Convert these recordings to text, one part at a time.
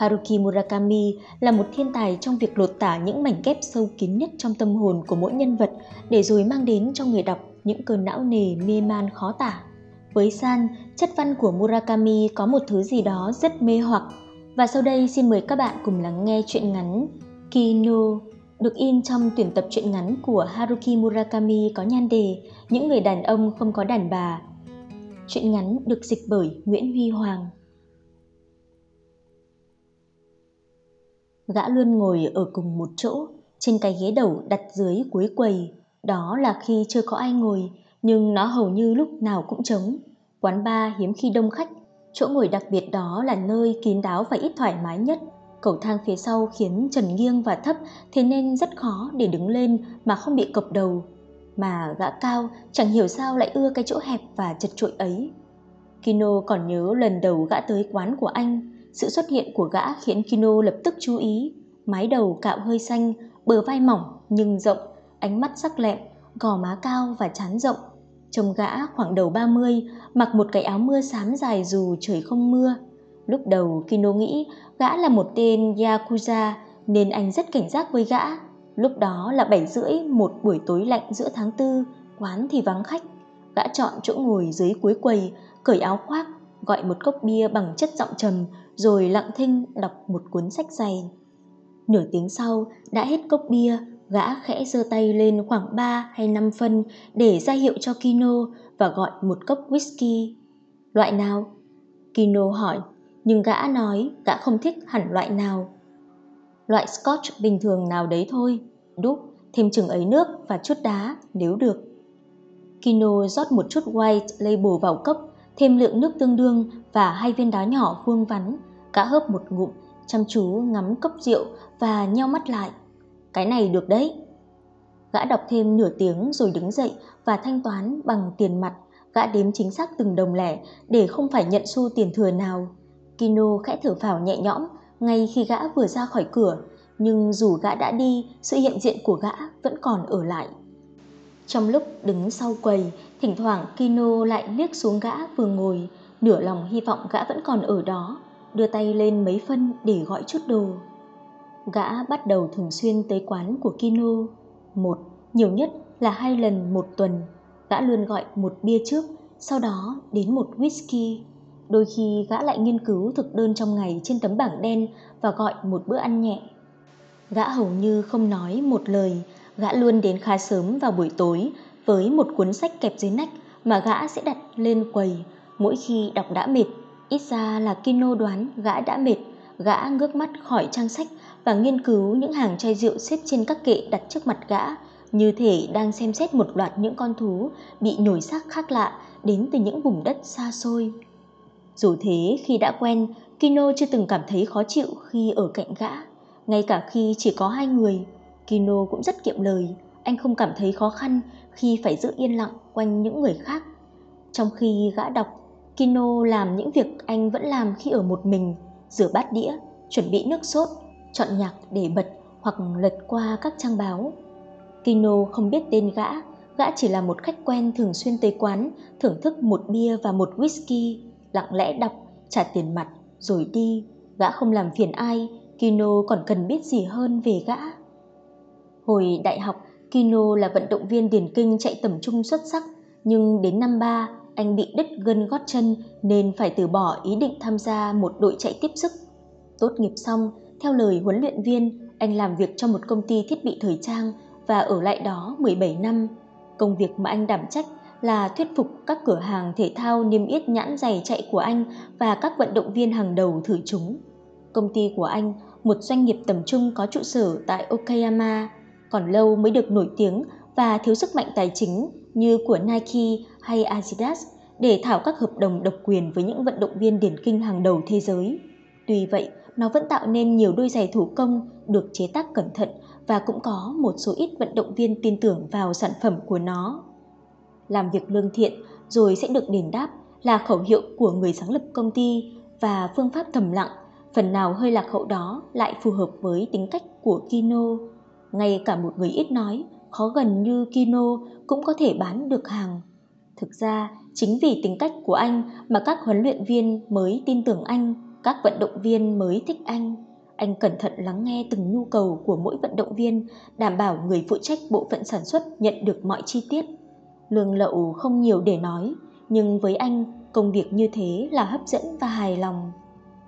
Haruki Murakami là một thiên tài trong việc lột tả những mảnh ghép sâu kín nhất trong tâm hồn của mỗi nhân vật để rồi mang đến cho người đọc những cơn não nề mê man khó tả. Với San, chất văn của Murakami có một thứ gì đó rất mê hoặc. Và sau đây xin mời các bạn cùng lắng nghe chuyện ngắn Kino được in trong tuyển tập truyện ngắn của Haruki Murakami có nhan đề Những người đàn ông không có đàn bà. Truyện ngắn được dịch bởi Nguyễn Huy Hoàng. Gã luôn ngồi ở cùng một chỗ, trên cái ghế đầu đặt dưới cuối quầy. Đó là khi chưa có ai ngồi, nhưng nó hầu như lúc nào cũng trống. Quán bar hiếm khi đông khách, chỗ ngồi đặc biệt đó là nơi kín đáo và ít thoải mái nhất. Cầu thang phía sau khiến trần nghiêng và thấp thế nên rất khó để đứng lên mà không bị cộc đầu. Mà gã cao chẳng hiểu sao lại ưa cái chỗ hẹp và chật trội ấy. Kino còn nhớ lần đầu gã tới quán của anh, sự xuất hiện của gã khiến Kino lập tức chú ý. Mái đầu cạo hơi xanh, bờ vai mỏng nhưng rộng, ánh mắt sắc lẹm, gò má cao và chán rộng. Trông gã khoảng đầu 30, mặc một cái áo mưa xám dài dù trời không mưa. Lúc đầu Kino nghĩ gã là một tên Yakuza nên anh rất cảnh giác với gã. Lúc đó là 7 rưỡi một buổi tối lạnh giữa tháng tư, quán thì vắng khách. Gã chọn chỗ ngồi dưới cuối quầy, cởi áo khoác, gọi một cốc bia bằng chất giọng trầm rồi lặng thinh đọc một cuốn sách dày. Nửa tiếng sau, đã hết cốc bia, gã khẽ giơ tay lên khoảng 3 hay 5 phân để ra hiệu cho Kino và gọi một cốc whisky. Loại nào? Kino hỏi, nhưng gã nói gã không thích hẳn loại nào. Loại scotch bình thường nào đấy thôi, đúc, thêm chừng ấy nước và chút đá nếu được. Kino rót một chút white label vào cốc, thêm lượng nước tương đương và hai viên đá nhỏ vuông vắn Gã hớp một ngụm, chăm chú ngắm cốc rượu và nheo mắt lại. Cái này được đấy. Gã đọc thêm nửa tiếng rồi đứng dậy và thanh toán bằng tiền mặt. Gã đếm chính xác từng đồng lẻ để không phải nhận xu tiền thừa nào. Kino khẽ thở phào nhẹ nhõm ngay khi gã vừa ra khỏi cửa. Nhưng dù gã đã đi, sự hiện diện của gã vẫn còn ở lại. Trong lúc đứng sau quầy, thỉnh thoảng Kino lại liếc xuống gã vừa ngồi, nửa lòng hy vọng gã vẫn còn ở đó đưa tay lên mấy phân để gọi chút đồ. Gã bắt đầu thường xuyên tới quán của Kino. Một, nhiều nhất là hai lần một tuần. Gã luôn gọi một bia trước, sau đó đến một whisky. Đôi khi gã lại nghiên cứu thực đơn trong ngày trên tấm bảng đen và gọi một bữa ăn nhẹ. Gã hầu như không nói một lời, gã luôn đến khá sớm vào buổi tối với một cuốn sách kẹp dưới nách mà gã sẽ đặt lên quầy mỗi khi đọc đã mệt Ít ra là Kino đoán gã đã mệt, gã ngước mắt khỏi trang sách và nghiên cứu những hàng chai rượu xếp trên các kệ đặt trước mặt gã, như thể đang xem xét một loạt những con thú bị nhồi xác khác lạ đến từ những vùng đất xa xôi. Dù thế khi đã quen, Kino chưa từng cảm thấy khó chịu khi ở cạnh gã. Ngay cả khi chỉ có hai người, Kino cũng rất kiệm lời. Anh không cảm thấy khó khăn khi phải giữ yên lặng quanh những người khác. Trong khi gã đọc Kino làm những việc anh vẫn làm khi ở một mình, rửa bát đĩa, chuẩn bị nước sốt, chọn nhạc để bật hoặc lật qua các trang báo. Kino không biết tên gã, gã chỉ là một khách quen thường xuyên tới quán, thưởng thức một bia và một whisky, lặng lẽ đọc, trả tiền mặt, rồi đi. Gã không làm phiền ai, Kino còn cần biết gì hơn về gã. Hồi đại học, Kino là vận động viên điền kinh chạy tầm trung xuất sắc, nhưng đến năm ba, anh bị đứt gân gót chân nên phải từ bỏ ý định tham gia một đội chạy tiếp sức. Tốt nghiệp xong, theo lời huấn luyện viên, anh làm việc cho một công ty thiết bị thời trang và ở lại đó 17 năm. Công việc mà anh đảm trách là thuyết phục các cửa hàng thể thao niêm yết nhãn giày chạy của anh và các vận động viên hàng đầu thử chúng. Công ty của anh, một doanh nghiệp tầm trung có trụ sở tại Okayama, còn lâu mới được nổi tiếng và thiếu sức mạnh tài chính như của Nike hay Adidas để thảo các hợp đồng độc quyền với những vận động viên điển kinh hàng đầu thế giới. Tuy vậy, nó vẫn tạo nên nhiều đôi giày thủ công được chế tác cẩn thận và cũng có một số ít vận động viên tin tưởng vào sản phẩm của nó. Làm việc lương thiện rồi sẽ được đền đáp là khẩu hiệu của người sáng lập công ty và phương pháp thầm lặng, phần nào hơi lạc hậu đó lại phù hợp với tính cách của Kino. Ngay cả một người ít nói khó gần như Kino cũng có thể bán được hàng. Thực ra, chính vì tính cách của anh mà các huấn luyện viên mới tin tưởng anh. Các vận động viên mới thích anh. Anh cẩn thận lắng nghe từng nhu cầu của mỗi vận động viên, đảm bảo người phụ trách bộ phận sản xuất nhận được mọi chi tiết. Lương lậu không nhiều để nói, nhưng với anh, công việc như thế là hấp dẫn và hài lòng.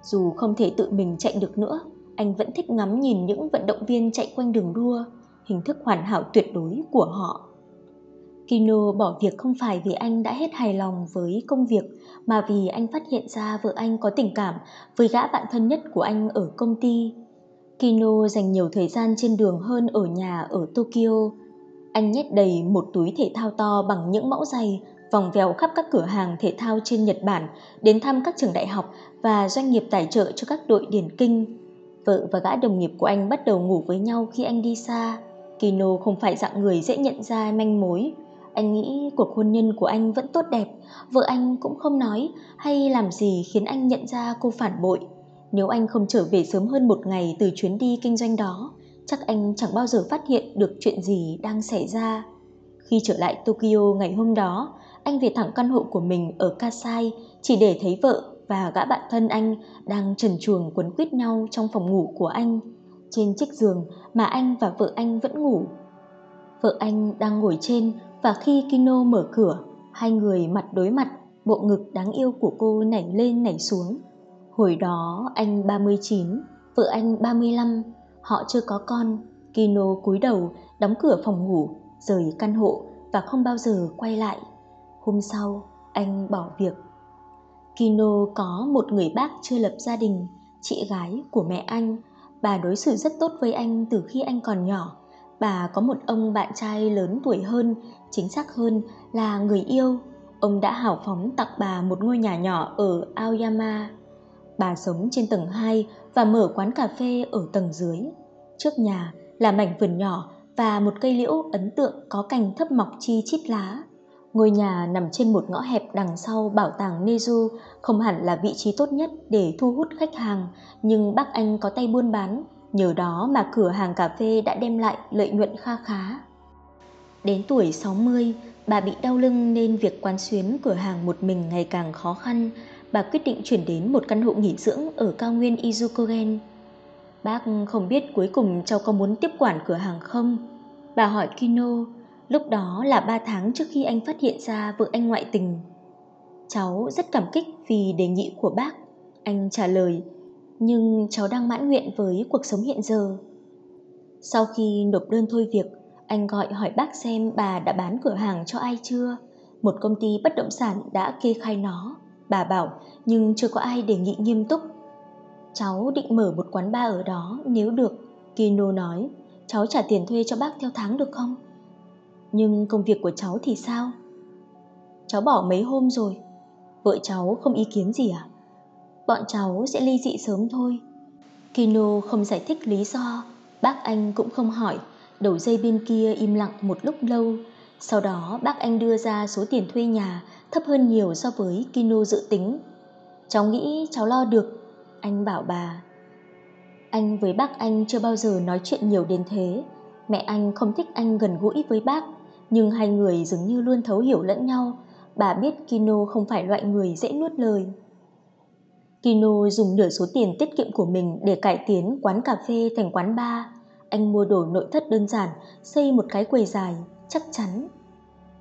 Dù không thể tự mình chạy được nữa, anh vẫn thích ngắm nhìn những vận động viên chạy quanh đường đua, hình thức hoàn hảo tuyệt đối của họ. Kino bỏ việc không phải vì anh đã hết hài lòng với công việc mà vì anh phát hiện ra vợ anh có tình cảm với gã bạn thân nhất của anh ở công ty. Kino dành nhiều thời gian trên đường hơn ở nhà ở Tokyo. Anh nhét đầy một túi thể thao to bằng những mẫu giày, vòng vèo khắp các cửa hàng thể thao trên Nhật Bản, đến thăm các trường đại học và doanh nghiệp tài trợ cho các đội điển kinh. Vợ và gã đồng nghiệp của anh bắt đầu ngủ với nhau khi anh đi xa. Kino không phải dạng người dễ nhận ra manh mối anh nghĩ cuộc hôn nhân của anh vẫn tốt đẹp, vợ anh cũng không nói hay làm gì khiến anh nhận ra cô phản bội. Nếu anh không trở về sớm hơn một ngày từ chuyến đi kinh doanh đó, chắc anh chẳng bao giờ phát hiện được chuyện gì đang xảy ra. Khi trở lại Tokyo ngày hôm đó, anh về thẳng căn hộ của mình ở Kasai chỉ để thấy vợ và gã bạn thân anh đang trần truồng quấn quýt nhau trong phòng ngủ của anh, trên chiếc giường mà anh và vợ anh vẫn ngủ. Vợ anh đang ngồi trên và khi Kino mở cửa, hai người mặt đối mặt, bộ ngực đáng yêu của cô nảy lên nảy xuống. Hồi đó anh 39, vợ anh 35, họ chưa có con. Kino cúi đầu, đóng cửa phòng ngủ, rời căn hộ và không bao giờ quay lại. Hôm sau, anh bỏ việc. Kino có một người bác chưa lập gia đình, chị gái của mẹ anh. Bà đối xử rất tốt với anh từ khi anh còn nhỏ bà có một ông bạn trai lớn tuổi hơn, chính xác hơn là người yêu. Ông đã hào phóng tặng bà một ngôi nhà nhỏ ở Aoyama. Bà sống trên tầng 2 và mở quán cà phê ở tầng dưới. Trước nhà là mảnh vườn nhỏ và một cây liễu ấn tượng có cành thấp mọc chi chít lá. Ngôi nhà nằm trên một ngõ hẹp đằng sau bảo tàng Neju không hẳn là vị trí tốt nhất để thu hút khách hàng, nhưng bác anh có tay buôn bán Nhờ đó mà cửa hàng cà phê đã đem lại lợi nhuận kha khá. Đến tuổi 60, bà bị đau lưng nên việc quán xuyến cửa hàng một mình ngày càng khó khăn. Bà quyết định chuyển đến một căn hộ nghỉ dưỡng ở cao nguyên Izukogen. Bác không biết cuối cùng cháu có muốn tiếp quản cửa hàng không? Bà hỏi Kino, lúc đó là 3 tháng trước khi anh phát hiện ra vợ anh ngoại tình. Cháu rất cảm kích vì đề nghị của bác. Anh trả lời, nhưng cháu đang mãn nguyện với cuộc sống hiện giờ. Sau khi nộp đơn thôi việc, anh gọi hỏi bác xem bà đã bán cửa hàng cho ai chưa. Một công ty bất động sản đã kê khai nó. Bà bảo nhưng chưa có ai đề nghị nghiêm túc. Cháu định mở một quán bar ở đó nếu được. Kino nói, cháu trả tiền thuê cho bác theo tháng được không? Nhưng công việc của cháu thì sao? Cháu bỏ mấy hôm rồi. Vợ cháu không ý kiến gì à? bọn cháu sẽ ly dị sớm thôi. Kino không giải thích lý do, bác anh cũng không hỏi, đầu dây bên kia im lặng một lúc lâu. Sau đó bác anh đưa ra số tiền thuê nhà thấp hơn nhiều so với Kino dự tính. Cháu nghĩ cháu lo được, anh bảo bà. Anh với bác anh chưa bao giờ nói chuyện nhiều đến thế. Mẹ anh không thích anh gần gũi với bác, nhưng hai người dường như luôn thấu hiểu lẫn nhau. Bà biết Kino không phải loại người dễ nuốt lời. Kino dùng nửa số tiền tiết kiệm của mình để cải tiến quán cà phê thành quán bar. Anh mua đồ nội thất đơn giản, xây một cái quầy dài, chắc chắn.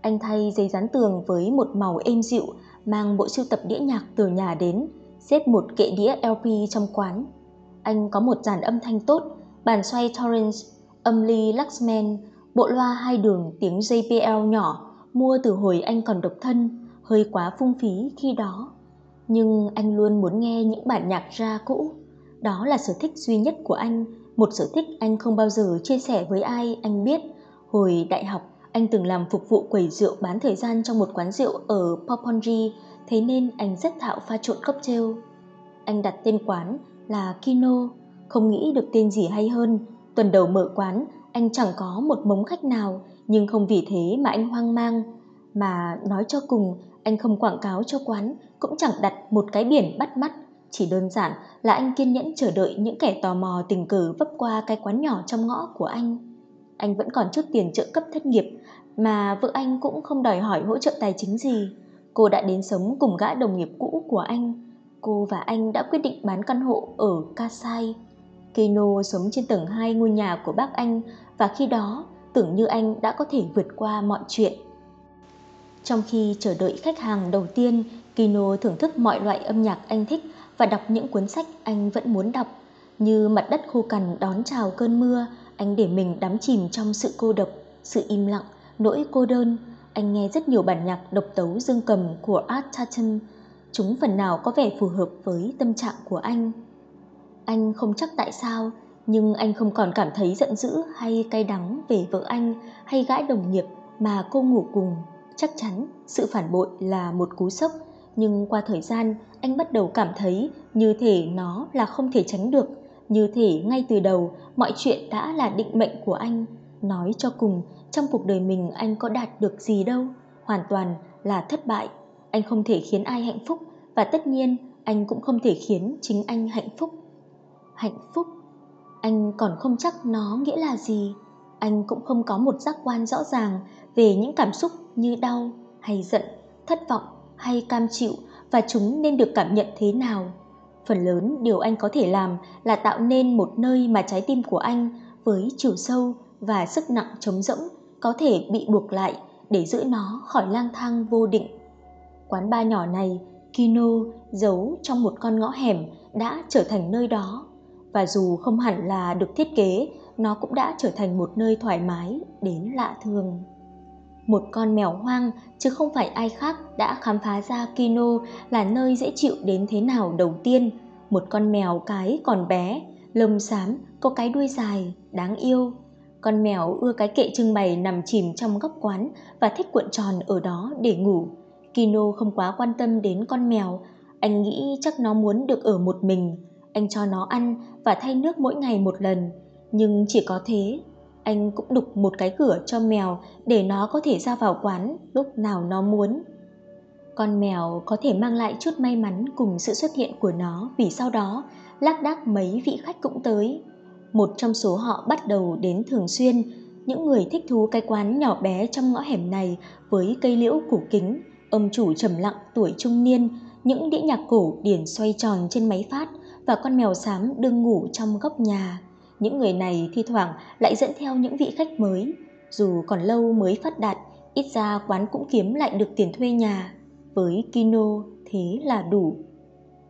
Anh thay giấy dán tường với một màu êm dịu, mang bộ sưu tập đĩa nhạc từ nhà đến, xếp một kệ đĩa LP trong quán. Anh có một dàn âm thanh tốt, bàn xoay Torrance, âm ly Luxman, bộ loa hai đường tiếng JBL nhỏ, mua từ hồi anh còn độc thân, hơi quá phung phí khi đó nhưng anh luôn muốn nghe những bản nhạc ra cũ. Đó là sở thích duy nhất của anh, một sở thích anh không bao giờ chia sẻ với ai anh biết. Hồi đại học, anh từng làm phục vụ quầy rượu bán thời gian trong một quán rượu ở Poponji, thế nên anh rất thạo pha trộn cocktail. Anh đặt tên quán là Kino, không nghĩ được tên gì hay hơn. Tuần đầu mở quán, anh chẳng có một mống khách nào, nhưng không vì thế mà anh hoang mang. Mà nói cho cùng, anh không quảng cáo cho quán, cũng chẳng đặt một cái biển bắt mắt. Chỉ đơn giản là anh kiên nhẫn chờ đợi những kẻ tò mò tình cờ vấp qua cái quán nhỏ trong ngõ của anh. Anh vẫn còn chút tiền trợ cấp thất nghiệp, mà vợ anh cũng không đòi hỏi hỗ trợ tài chính gì. Cô đã đến sống cùng gã đồng nghiệp cũ của anh. cô và anh đã quyết định bán căn hộ ở Kasai. Keno sống trên tầng 2 ngôi nhà của bác anh và khi đó tưởng như anh đã có thể vượt qua mọi chuyện. Trong khi chờ đợi khách hàng đầu tiên, Kino thưởng thức mọi loại âm nhạc anh thích và đọc những cuốn sách anh vẫn muốn đọc. Như mặt đất khô cằn đón chào cơn mưa, anh để mình đắm chìm trong sự cô độc, sự im lặng, nỗi cô đơn. Anh nghe rất nhiều bản nhạc độc tấu dương cầm của Art Tatum. Chúng phần nào có vẻ phù hợp với tâm trạng của anh. Anh không chắc tại sao, nhưng anh không còn cảm thấy giận dữ hay cay đắng về vợ anh hay gãi đồng nghiệp mà cô ngủ cùng. Chắc chắn sự phản bội là một cú sốc, nhưng qua thời gian anh bắt đầu cảm thấy như thể nó là không thể tránh được, như thể ngay từ đầu mọi chuyện đã là định mệnh của anh. Nói cho cùng, trong cuộc đời mình anh có đạt được gì đâu, hoàn toàn là thất bại. Anh không thể khiến ai hạnh phúc và tất nhiên anh cũng không thể khiến chính anh hạnh phúc. Hạnh phúc, anh còn không chắc nó nghĩa là gì. Anh cũng không có một giác quan rõ ràng về những cảm xúc như đau hay giận, thất vọng hay cam chịu và chúng nên được cảm nhận thế nào. Phần lớn điều anh có thể làm là tạo nên một nơi mà trái tim của anh với chiều sâu và sức nặng trống rỗng có thể bị buộc lại để giữ nó khỏi lang thang vô định. Quán bar nhỏ này, Kino giấu trong một con ngõ hẻm đã trở thành nơi đó và dù không hẳn là được thiết kế, nó cũng đã trở thành một nơi thoải mái đến lạ thường. Một con mèo hoang chứ không phải ai khác đã khám phá ra Kino là nơi dễ chịu đến thế nào đầu tiên. Một con mèo cái còn bé, lông xám, có cái đuôi dài, đáng yêu. Con mèo ưa cái kệ trưng bày nằm chìm trong góc quán và thích cuộn tròn ở đó để ngủ. Kino không quá quan tâm đến con mèo, anh nghĩ chắc nó muốn được ở một mình. Anh cho nó ăn và thay nước mỗi ngày một lần, nhưng chỉ có thế anh cũng đục một cái cửa cho mèo để nó có thể ra vào quán lúc nào nó muốn. Con mèo có thể mang lại chút may mắn cùng sự xuất hiện của nó vì sau đó lác đác mấy vị khách cũng tới. Một trong số họ bắt đầu đến thường xuyên, những người thích thú cái quán nhỏ bé trong ngõ hẻm này với cây liễu cổ kính, ông chủ trầm lặng tuổi trung niên, những đĩa nhạc cổ điển xoay tròn trên máy phát và con mèo xám đương ngủ trong góc nhà. Những người này thi thoảng lại dẫn theo những vị khách mới, dù còn lâu mới phát đạt, ít ra quán cũng kiếm lại được tiền thuê nhà. Với Kino thế là đủ.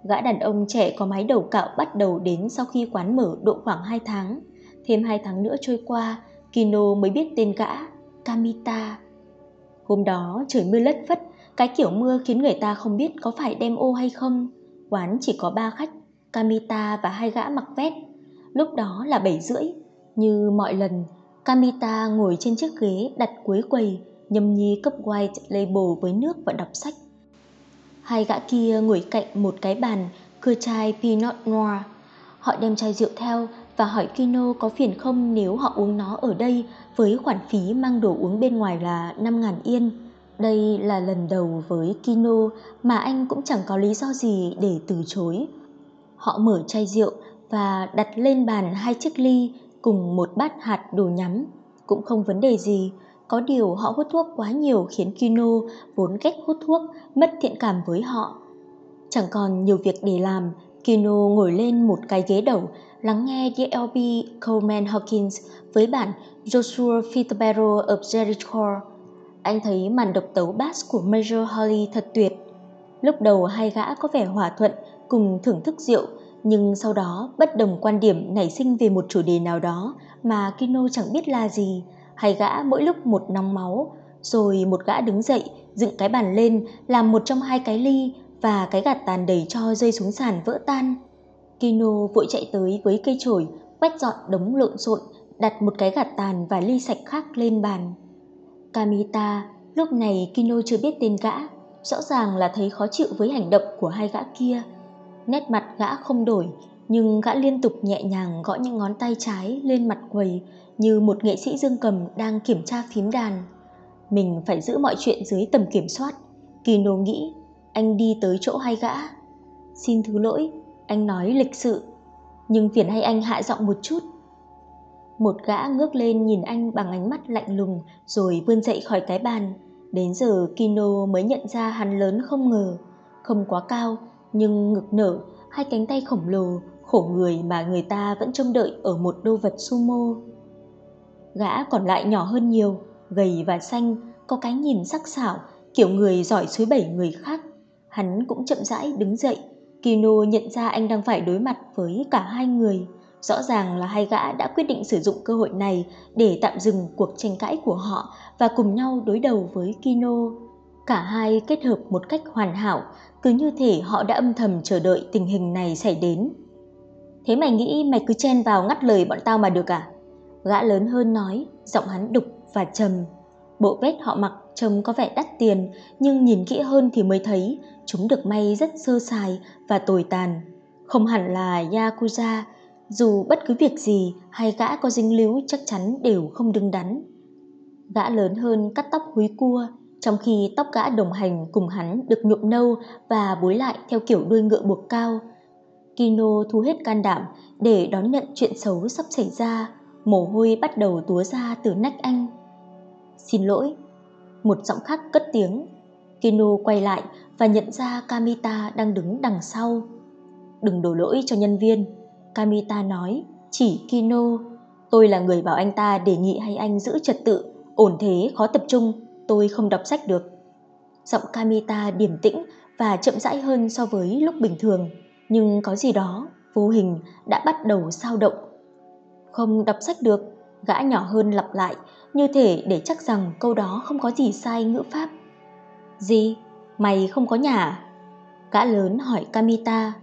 Gã đàn ông trẻ có mái đầu cạo bắt đầu đến sau khi quán mở độ khoảng 2 tháng. Thêm 2 tháng nữa trôi qua, Kino mới biết tên gã, Kamita. Hôm đó trời mưa lất phất, cái kiểu mưa khiến người ta không biết có phải đem ô hay không. Quán chỉ có ba khách, Kamita và hai gã mặc vest lúc đó là 7 rưỡi. Như mọi lần, Kamita ngồi trên chiếc ghế đặt cuối quầy, nhâm nhi cốc white label với nước và đọc sách. Hai gã kia ngồi cạnh một cái bàn, cưa chai Pinot Noir. Họ đem chai rượu theo và hỏi Kino có phiền không nếu họ uống nó ở đây với khoản phí mang đồ uống bên ngoài là 5.000 yên. Đây là lần đầu với Kino mà anh cũng chẳng có lý do gì để từ chối. Họ mở chai rượu và đặt lên bàn hai chiếc ly cùng một bát hạt đồ nhắm. Cũng không vấn đề gì, có điều họ hút thuốc quá nhiều khiến Kino vốn ghét hút thuốc mất thiện cảm với họ. Chẳng còn nhiều việc để làm, Kino ngồi lên một cái ghế đầu lắng nghe DLB Coleman Hawkins với bản Joshua Fitzgerald of Jericho. Anh thấy màn độc tấu bass của Major Holly thật tuyệt. Lúc đầu hai gã có vẻ hòa thuận cùng thưởng thức rượu nhưng sau đó bất đồng quan điểm nảy sinh về một chủ đề nào đó mà Kino chẳng biết là gì, hay gã mỗi lúc một nóng máu, rồi một gã đứng dậy, dựng cái bàn lên, làm một trong hai cái ly và cái gạt tàn đầy cho rơi xuống sàn vỡ tan. Kino vội chạy tới với cây chổi, quét dọn đống lộn xộn, đặt một cái gạt tàn và ly sạch khác lên bàn. Kamita, lúc này Kino chưa biết tên gã, rõ ràng là thấy khó chịu với hành động của hai gã kia. Nét mặt gã không đổi, nhưng gã liên tục nhẹ nhàng gõ những ngón tay trái lên mặt quầy như một nghệ sĩ dương cầm đang kiểm tra phím đàn. Mình phải giữ mọi chuyện dưới tầm kiểm soát. Kino nghĩ, anh đi tới chỗ hai gã. Xin thứ lỗi, anh nói lịch sự, nhưng phiền hay anh hạ giọng một chút. Một gã ngước lên nhìn anh bằng ánh mắt lạnh lùng rồi vươn dậy khỏi cái bàn. Đến giờ Kino mới nhận ra hắn lớn không ngờ, không quá cao nhưng ngực nở, hai cánh tay khổng lồ, khổ người mà người ta vẫn trông đợi ở một đô vật sumo. Gã còn lại nhỏ hơn nhiều, gầy và xanh, có cái nhìn sắc sảo, kiểu người giỏi suối bảy người khác. Hắn cũng chậm rãi đứng dậy, Kino nhận ra anh đang phải đối mặt với cả hai người. Rõ ràng là hai gã đã quyết định sử dụng cơ hội này để tạm dừng cuộc tranh cãi của họ và cùng nhau đối đầu với Kino. Cả hai kết hợp một cách hoàn hảo, cứ như thể họ đã âm thầm chờ đợi tình hình này xảy đến. Thế mày nghĩ mày cứ chen vào ngắt lời bọn tao mà được à? Gã lớn hơn nói, giọng hắn đục và trầm. Bộ vest họ mặc trông có vẻ đắt tiền, nhưng nhìn kỹ hơn thì mới thấy chúng được may rất sơ sài và tồi tàn. Không hẳn là Yakuza, dù bất cứ việc gì hay gã có dính líu chắc chắn đều không đứng đắn. Gã lớn hơn cắt tóc húi cua, trong khi tóc gã đồng hành cùng hắn được nhuộm nâu và búi lại theo kiểu đuôi ngựa buộc cao. Kino thu hết can đảm để đón nhận chuyện xấu sắp xảy ra, mồ hôi bắt đầu túa ra từ nách anh. Xin lỗi, một giọng khác cất tiếng. Kino quay lại và nhận ra Kamita đang đứng đằng sau. Đừng đổ lỗi cho nhân viên, Kamita nói, chỉ Kino. Tôi là người bảo anh ta đề nghị hay anh giữ trật tự, ổn thế khó tập trung, tôi không đọc sách được. Giọng Kamita điềm tĩnh và chậm rãi hơn so với lúc bình thường, nhưng có gì đó, vô hình đã bắt đầu sao động. Không đọc sách được, gã nhỏ hơn lặp lại, như thể để chắc rằng câu đó không có gì sai ngữ pháp. Gì? Mày không có nhà à? Gã lớn hỏi Kamita.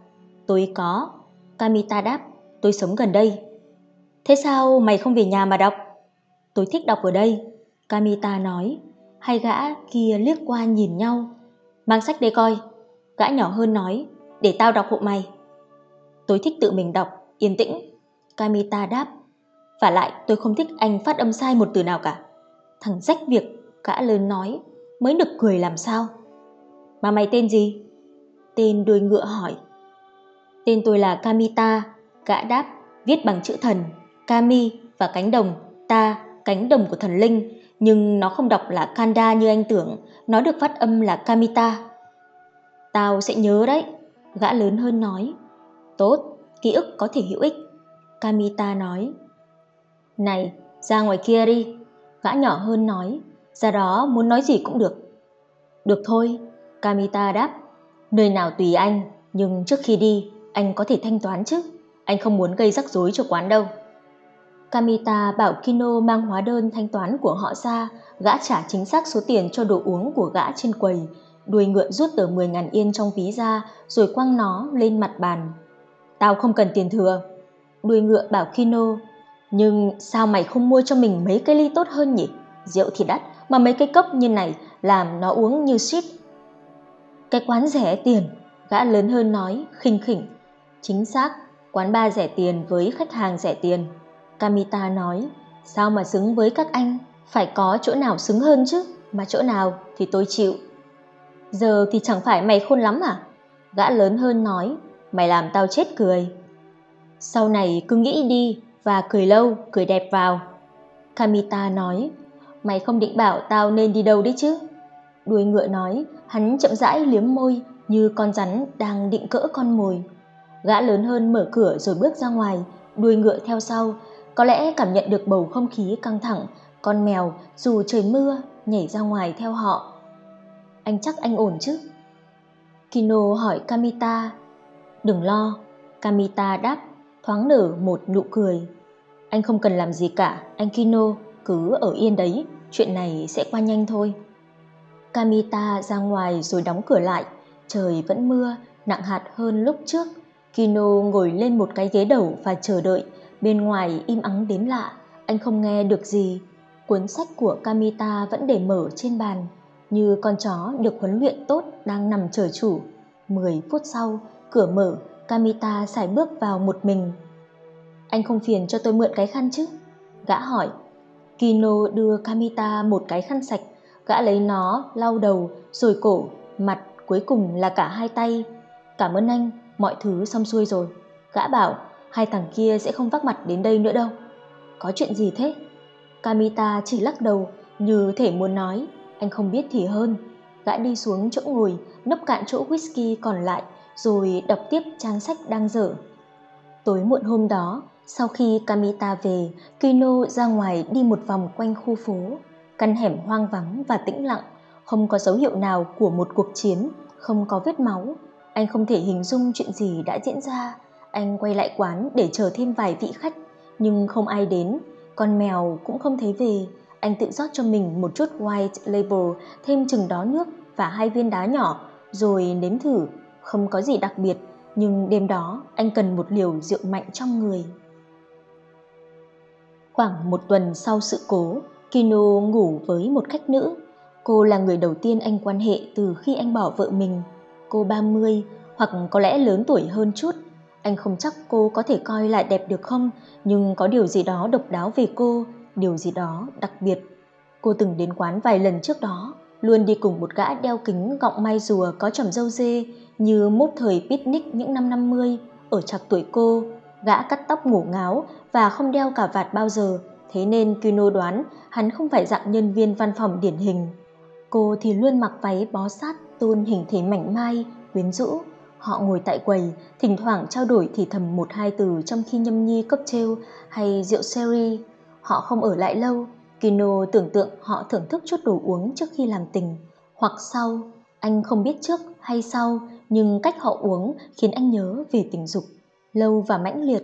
Tôi có. Kamita đáp, tôi sống gần đây. Thế sao mày không về nhà mà đọc? Tôi thích đọc ở đây. Kamita nói. Hai gã kia liếc qua nhìn nhau. Mang sách đây coi. Gã nhỏ hơn nói, để tao đọc hộ mày. Tôi thích tự mình đọc, yên tĩnh. Kamita đáp, và lại tôi không thích anh phát âm sai một từ nào cả. Thằng rách việc, gã lớn nói, mới nực cười làm sao. Mà mày tên gì? Tên đuôi ngựa hỏi. Tên tôi là Kamita, gã đáp, viết bằng chữ thần, Kami và cánh đồng, ta, cánh đồng của thần linh, nhưng nó không đọc là Kanda như anh tưởng, nó được phát âm là Kamita. Tao sẽ nhớ đấy, gã lớn hơn nói. Tốt, ký ức có thể hữu ích. Kamita nói. Này, ra ngoài kia đi. Gã nhỏ hơn nói, ra đó muốn nói gì cũng được. Được thôi, Kamita đáp. Nơi nào tùy anh, nhưng trước khi đi, anh có thể thanh toán chứ. Anh không muốn gây rắc rối cho quán đâu. Kamita bảo Kino mang hóa đơn thanh toán của họ ra, gã trả chính xác số tiền cho đồ uống của gã trên quầy. Đuôi ngựa rút tờ 10.000 yên trong ví ra, rồi quăng nó lên mặt bàn. Tao không cần tiền thừa. Đuôi ngựa bảo Kino, nhưng sao mày không mua cho mình mấy cái ly tốt hơn nhỉ? Rượu thì đắt, mà mấy cái cốc như này làm nó uống như shit. Cái quán rẻ tiền, gã lớn hơn nói, khinh khỉnh. Chính xác, quán bar rẻ tiền với khách hàng rẻ tiền. Kamita nói, sao mà xứng với các anh? Phải có chỗ nào xứng hơn chứ, mà chỗ nào thì tôi chịu. Giờ thì chẳng phải mày khôn lắm à? Gã lớn hơn nói, mày làm tao chết cười. Sau này cứ nghĩ đi, và cười lâu, cười đẹp vào. Kamita nói, mày không định bảo tao nên đi đâu đấy chứ? Đuôi ngựa nói, hắn chậm rãi liếm môi như con rắn đang định cỡ con mồi. Gã lớn hơn mở cửa rồi bước ra ngoài, đuôi ngựa theo sau. Có lẽ cảm nhận được bầu không khí căng thẳng, con mèo dù trời mưa nhảy ra ngoài theo họ. Anh chắc anh ổn chứ? Kino hỏi Kamita. Đừng lo, Kamita đáp thoáng nở một nụ cười. Anh không cần làm gì cả, anh Kino, cứ ở yên đấy, chuyện này sẽ qua nhanh thôi. Kamita ra ngoài rồi đóng cửa lại, trời vẫn mưa, nặng hạt hơn lúc trước. Kino ngồi lên một cái ghế đầu và chờ đợi, bên ngoài im ắng đếm lạ, anh không nghe được gì. Cuốn sách của Kamita vẫn để mở trên bàn, như con chó được huấn luyện tốt đang nằm chờ chủ. 10 phút sau, cửa mở, Kamita xài bước vào một mình. Anh không phiền cho tôi mượn cái khăn chứ? Gã hỏi. Kino đưa Kamita một cái khăn sạch, gã lấy nó, lau đầu, rồi cổ, mặt, cuối cùng là cả hai tay. Cảm ơn anh, mọi thứ xong xuôi rồi. Gã bảo, hai thằng kia sẽ không vác mặt đến đây nữa đâu. Có chuyện gì thế? Kamita chỉ lắc đầu, như thể muốn nói, anh không biết thì hơn. Gã đi xuống chỗ ngồi, nấp cạn chỗ whisky còn lại, rồi đọc tiếp trang sách đang dở. Tối muộn hôm đó, sau khi Kamita về, Kino ra ngoài đi một vòng quanh khu phố. Căn hẻm hoang vắng và tĩnh lặng, không có dấu hiệu nào của một cuộc chiến, không có vết máu. Anh không thể hình dung chuyện gì đã diễn ra. Anh quay lại quán để chờ thêm vài vị khách, nhưng không ai đến. Con mèo cũng không thấy về. Anh tự rót cho mình một chút white label, thêm chừng đó nước và hai viên đá nhỏ, rồi nếm thử. Không có gì đặc biệt, nhưng đêm đó anh cần một liều rượu mạnh trong người. Khoảng một tuần sau sự cố, Kino ngủ với một khách nữ. Cô là người đầu tiên anh quan hệ từ khi anh bỏ vợ mình. Cô 30 hoặc có lẽ lớn tuổi hơn chút. Anh không chắc cô có thể coi lại đẹp được không, nhưng có điều gì đó độc đáo về cô, điều gì đó đặc biệt. Cô từng đến quán vài lần trước đó, luôn đi cùng một gã đeo kính gọng mai rùa có trầm dâu dê như mốt thời picnic những năm 50 ở trạc tuổi cô, gã cắt tóc ngủ ngáo và không đeo cả vạt bao giờ, thế nên Kino đoán hắn không phải dạng nhân viên văn phòng điển hình. Cô thì luôn mặc váy bó sát tôn hình thể mảnh mai, quyến rũ. Họ ngồi tại quầy, thỉnh thoảng trao đổi thì thầm một hai từ trong khi nhâm nhi cốc treo hay rượu sherry. Họ không ở lại lâu, Kino tưởng tượng họ thưởng thức chút đồ uống trước khi làm tình, hoặc sau, anh không biết trước hay sau, nhưng cách họ uống khiến anh nhớ về tình dục, lâu và mãnh liệt.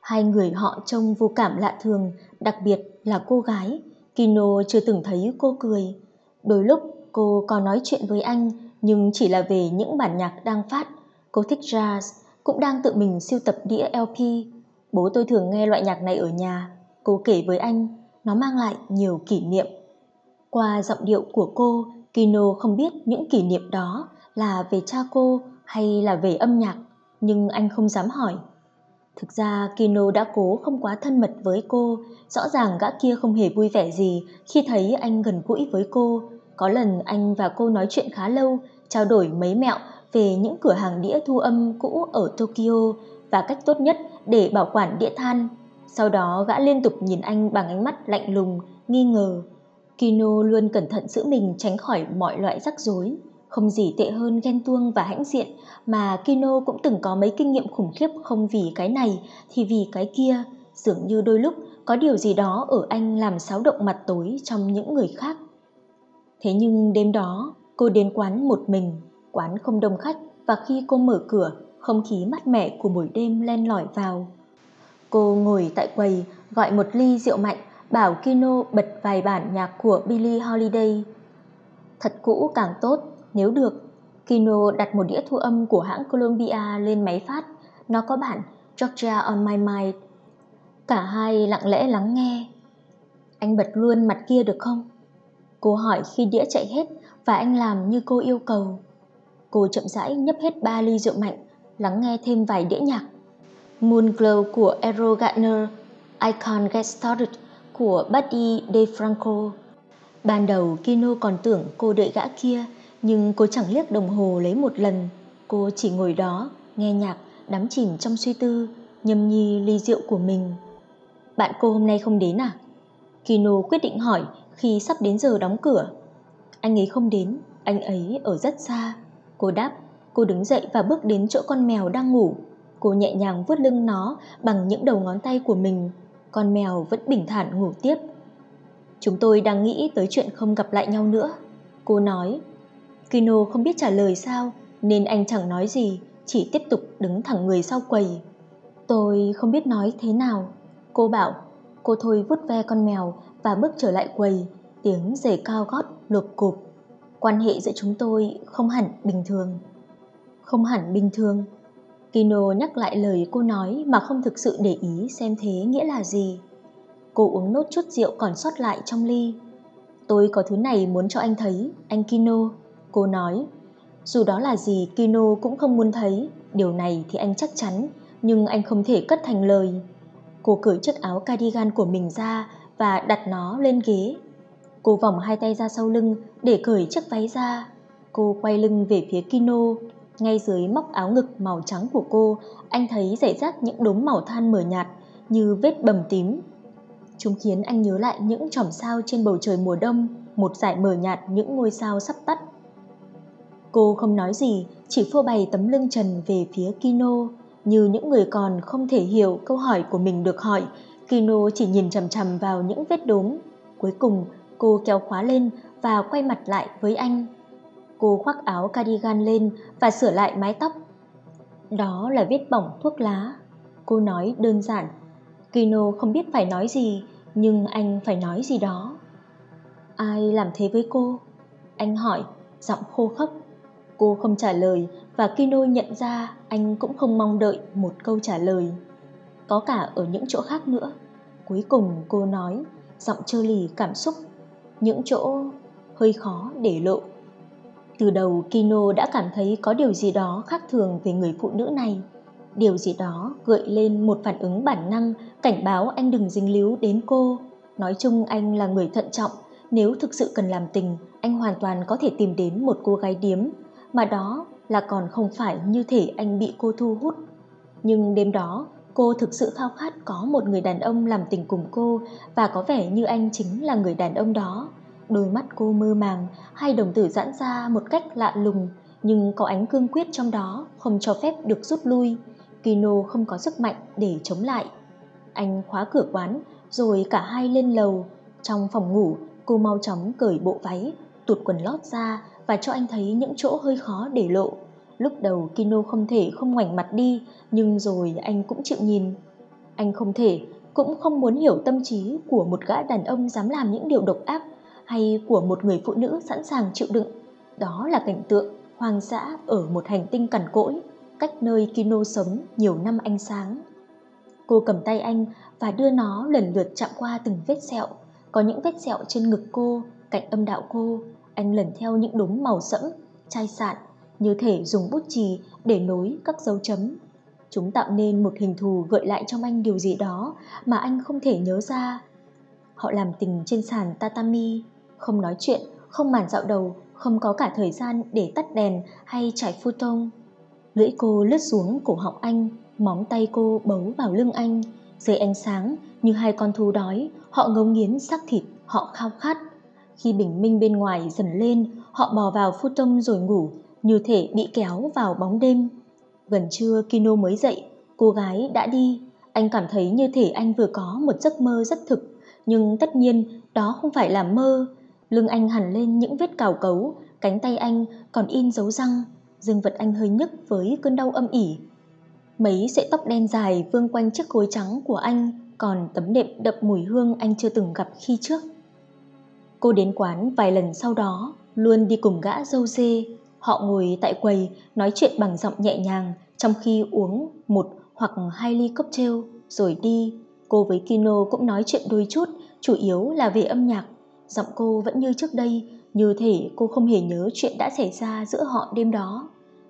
Hai người họ trông vô cảm lạ thường, đặc biệt là cô gái. Kino chưa từng thấy cô cười. Đôi lúc cô có nói chuyện với anh, nhưng chỉ là về những bản nhạc đang phát. Cô thích jazz, cũng đang tự mình siêu tập đĩa LP. Bố tôi thường nghe loại nhạc này ở nhà. Cô kể với anh, nó mang lại nhiều kỷ niệm. Qua giọng điệu của cô, Kino không biết những kỷ niệm đó là về cha cô hay là về âm nhạc, nhưng anh không dám hỏi. Thực ra Kino đã cố không quá thân mật với cô, rõ ràng gã kia không hề vui vẻ gì khi thấy anh gần gũi với cô. Có lần anh và cô nói chuyện khá lâu, trao đổi mấy mẹo về những cửa hàng đĩa thu âm cũ ở Tokyo và cách tốt nhất để bảo quản đĩa than. Sau đó gã liên tục nhìn anh bằng ánh mắt lạnh lùng, nghi ngờ. Kino luôn cẩn thận giữ mình tránh khỏi mọi loại rắc rối. Không gì tệ hơn ghen tuông và hãnh diện mà Kino cũng từng có mấy kinh nghiệm khủng khiếp không vì cái này thì vì cái kia. Dường như đôi lúc có điều gì đó ở anh làm xáo động mặt tối trong những người khác. Thế nhưng đêm đó cô đến quán một mình, quán không đông khách và khi cô mở cửa, không khí mát mẻ của buổi đêm len lỏi vào. Cô ngồi tại quầy gọi một ly rượu mạnh bảo Kino bật vài bản nhạc của Billie Holiday. Thật cũ càng tốt, nếu được, Kino đặt một đĩa thu âm của hãng Columbia lên máy phát. Nó có bản Georgia on My Mind. Cả hai lặng lẽ lắng nghe. Anh bật luôn mặt kia được không? Cô hỏi khi đĩa chạy hết và anh làm như cô yêu cầu. Cô chậm rãi nhấp hết ba ly rượu mạnh, lắng nghe thêm vài đĩa nhạc. moon glow của Errol Gardner, I Can't Get Started của Buddy DeFranco. Ban đầu Kino còn tưởng cô đợi gã kia, nhưng cô chẳng liếc đồng hồ lấy một lần. Cô chỉ ngồi đó, nghe nhạc, đắm chìm trong suy tư, nhâm nhi ly rượu của mình. Bạn cô hôm nay không đến à? Kino quyết định hỏi khi sắp đến giờ đóng cửa. Anh ấy không đến, anh ấy ở rất xa. Cô đáp, cô đứng dậy và bước đến chỗ con mèo đang ngủ. Cô nhẹ nhàng vuốt lưng nó bằng những đầu ngón tay của mình. Con mèo vẫn bình thản ngủ tiếp. Chúng tôi đang nghĩ tới chuyện không gặp lại nhau nữa. Cô nói, Kino không biết trả lời sao nên anh chẳng nói gì, chỉ tiếp tục đứng thẳng người sau quầy. Tôi không biết nói thế nào. Cô bảo, cô thôi vút ve con mèo và bước trở lại quầy, tiếng giày cao gót lộp cộp. Quan hệ giữa chúng tôi không hẳn bình thường. Không hẳn bình thường. Kino nhắc lại lời cô nói mà không thực sự để ý xem thế nghĩa là gì. Cô uống nốt chút rượu còn sót lại trong ly. Tôi có thứ này muốn cho anh thấy, anh Kino. Cô nói, dù đó là gì Kino cũng không muốn thấy, điều này thì anh chắc chắn, nhưng anh không thể cất thành lời. Cô cởi chiếc áo cardigan của mình ra và đặt nó lên ghế. Cô vòng hai tay ra sau lưng để cởi chiếc váy ra. Cô quay lưng về phía Kino. Ngay dưới móc áo ngực màu trắng của cô, anh thấy rải rác những đốm màu than mờ nhạt như vết bầm tím. Chúng khiến anh nhớ lại những chòm sao trên bầu trời mùa đông, một dải mờ nhạt những ngôi sao sắp tắt Cô không nói gì, chỉ phô bày tấm lưng trần về phía Kino, như những người còn không thể hiểu câu hỏi của mình được hỏi. Kino chỉ nhìn chằm chằm vào những vết đốm. Cuối cùng, cô kéo khóa lên và quay mặt lại với anh. Cô khoác áo cardigan lên và sửa lại mái tóc. Đó là vết bỏng thuốc lá. Cô nói đơn giản. Kino không biết phải nói gì, nhưng anh phải nói gì đó. Ai làm thế với cô? Anh hỏi, giọng khô khốc. Cô không trả lời và Kino nhận ra anh cũng không mong đợi một câu trả lời. Có cả ở những chỗ khác nữa. Cuối cùng cô nói, giọng trơ lì cảm xúc. Những chỗ hơi khó để lộ. Từ đầu Kino đã cảm thấy có điều gì đó khác thường về người phụ nữ này. Điều gì đó gợi lên một phản ứng bản năng cảnh báo anh đừng dính líu đến cô. Nói chung anh là người thận trọng, nếu thực sự cần làm tình, anh hoàn toàn có thể tìm đến một cô gái điếm, mà đó là còn không phải như thể anh bị cô thu hút. Nhưng đêm đó, cô thực sự khao khát có một người đàn ông làm tình cùng cô và có vẻ như anh chính là người đàn ông đó. Đôi mắt cô mơ màng, hai đồng tử giãn ra một cách lạ lùng, nhưng có ánh cương quyết trong đó không cho phép được rút lui. Kino không có sức mạnh để chống lại. Anh khóa cửa quán, rồi cả hai lên lầu. Trong phòng ngủ, cô mau chóng cởi bộ váy, tuột quần lót ra và cho anh thấy những chỗ hơi khó để lộ. Lúc đầu Kino không thể không ngoảnh mặt đi, nhưng rồi anh cũng chịu nhìn. Anh không thể, cũng không muốn hiểu tâm trí của một gã đàn ông dám làm những điều độc ác hay của một người phụ nữ sẵn sàng chịu đựng. Đó là cảnh tượng hoang dã ở một hành tinh cằn cỗi, cách nơi Kino sống nhiều năm ánh sáng. Cô cầm tay anh và đưa nó lần lượt chạm qua từng vết sẹo. Có những vết sẹo trên ngực cô, cạnh âm đạo cô. Anh lần theo những đốm màu sẫm, chai sạn, như thể dùng bút chì để nối các dấu chấm. Chúng tạo nên một hình thù gợi lại trong anh điều gì đó mà anh không thể nhớ ra. Họ làm tình trên sàn tatami, không nói chuyện, không màn dạo đầu, không có cả thời gian để tắt đèn hay trải futon. Lưỡi cô lướt xuống cổ họng anh, móng tay cô bấu vào lưng anh. Dưới ánh sáng, như hai con thú đói, họ ngấu nghiến xác thịt, họ khao khát. Khi bình minh bên ngoài dần lên, họ bò vào futon rồi ngủ, như thể bị kéo vào bóng đêm. Gần trưa Kino mới dậy, cô gái đã đi. Anh cảm thấy như thể anh vừa có một giấc mơ rất thực, nhưng tất nhiên đó không phải là mơ, Lưng anh hẳn lên những vết cào cấu, cánh tay anh còn in dấu răng, dương vật anh hơi nhức với cơn đau âm ỉ. Mấy sợi tóc đen dài vương quanh chiếc gối trắng của anh, còn tấm đệm đậm mùi hương anh chưa từng gặp khi trước. Cô đến quán vài lần sau đó, luôn đi cùng gã dâu dê. Họ ngồi tại quầy nói chuyện bằng giọng nhẹ nhàng trong khi uống một hoặc hai ly cocktail rồi đi. Cô với Kino cũng nói chuyện đôi chút, chủ yếu là về âm nhạc Giọng cô vẫn như trước đây, như thể cô không hề nhớ chuyện đã xảy ra giữa họ đêm đó.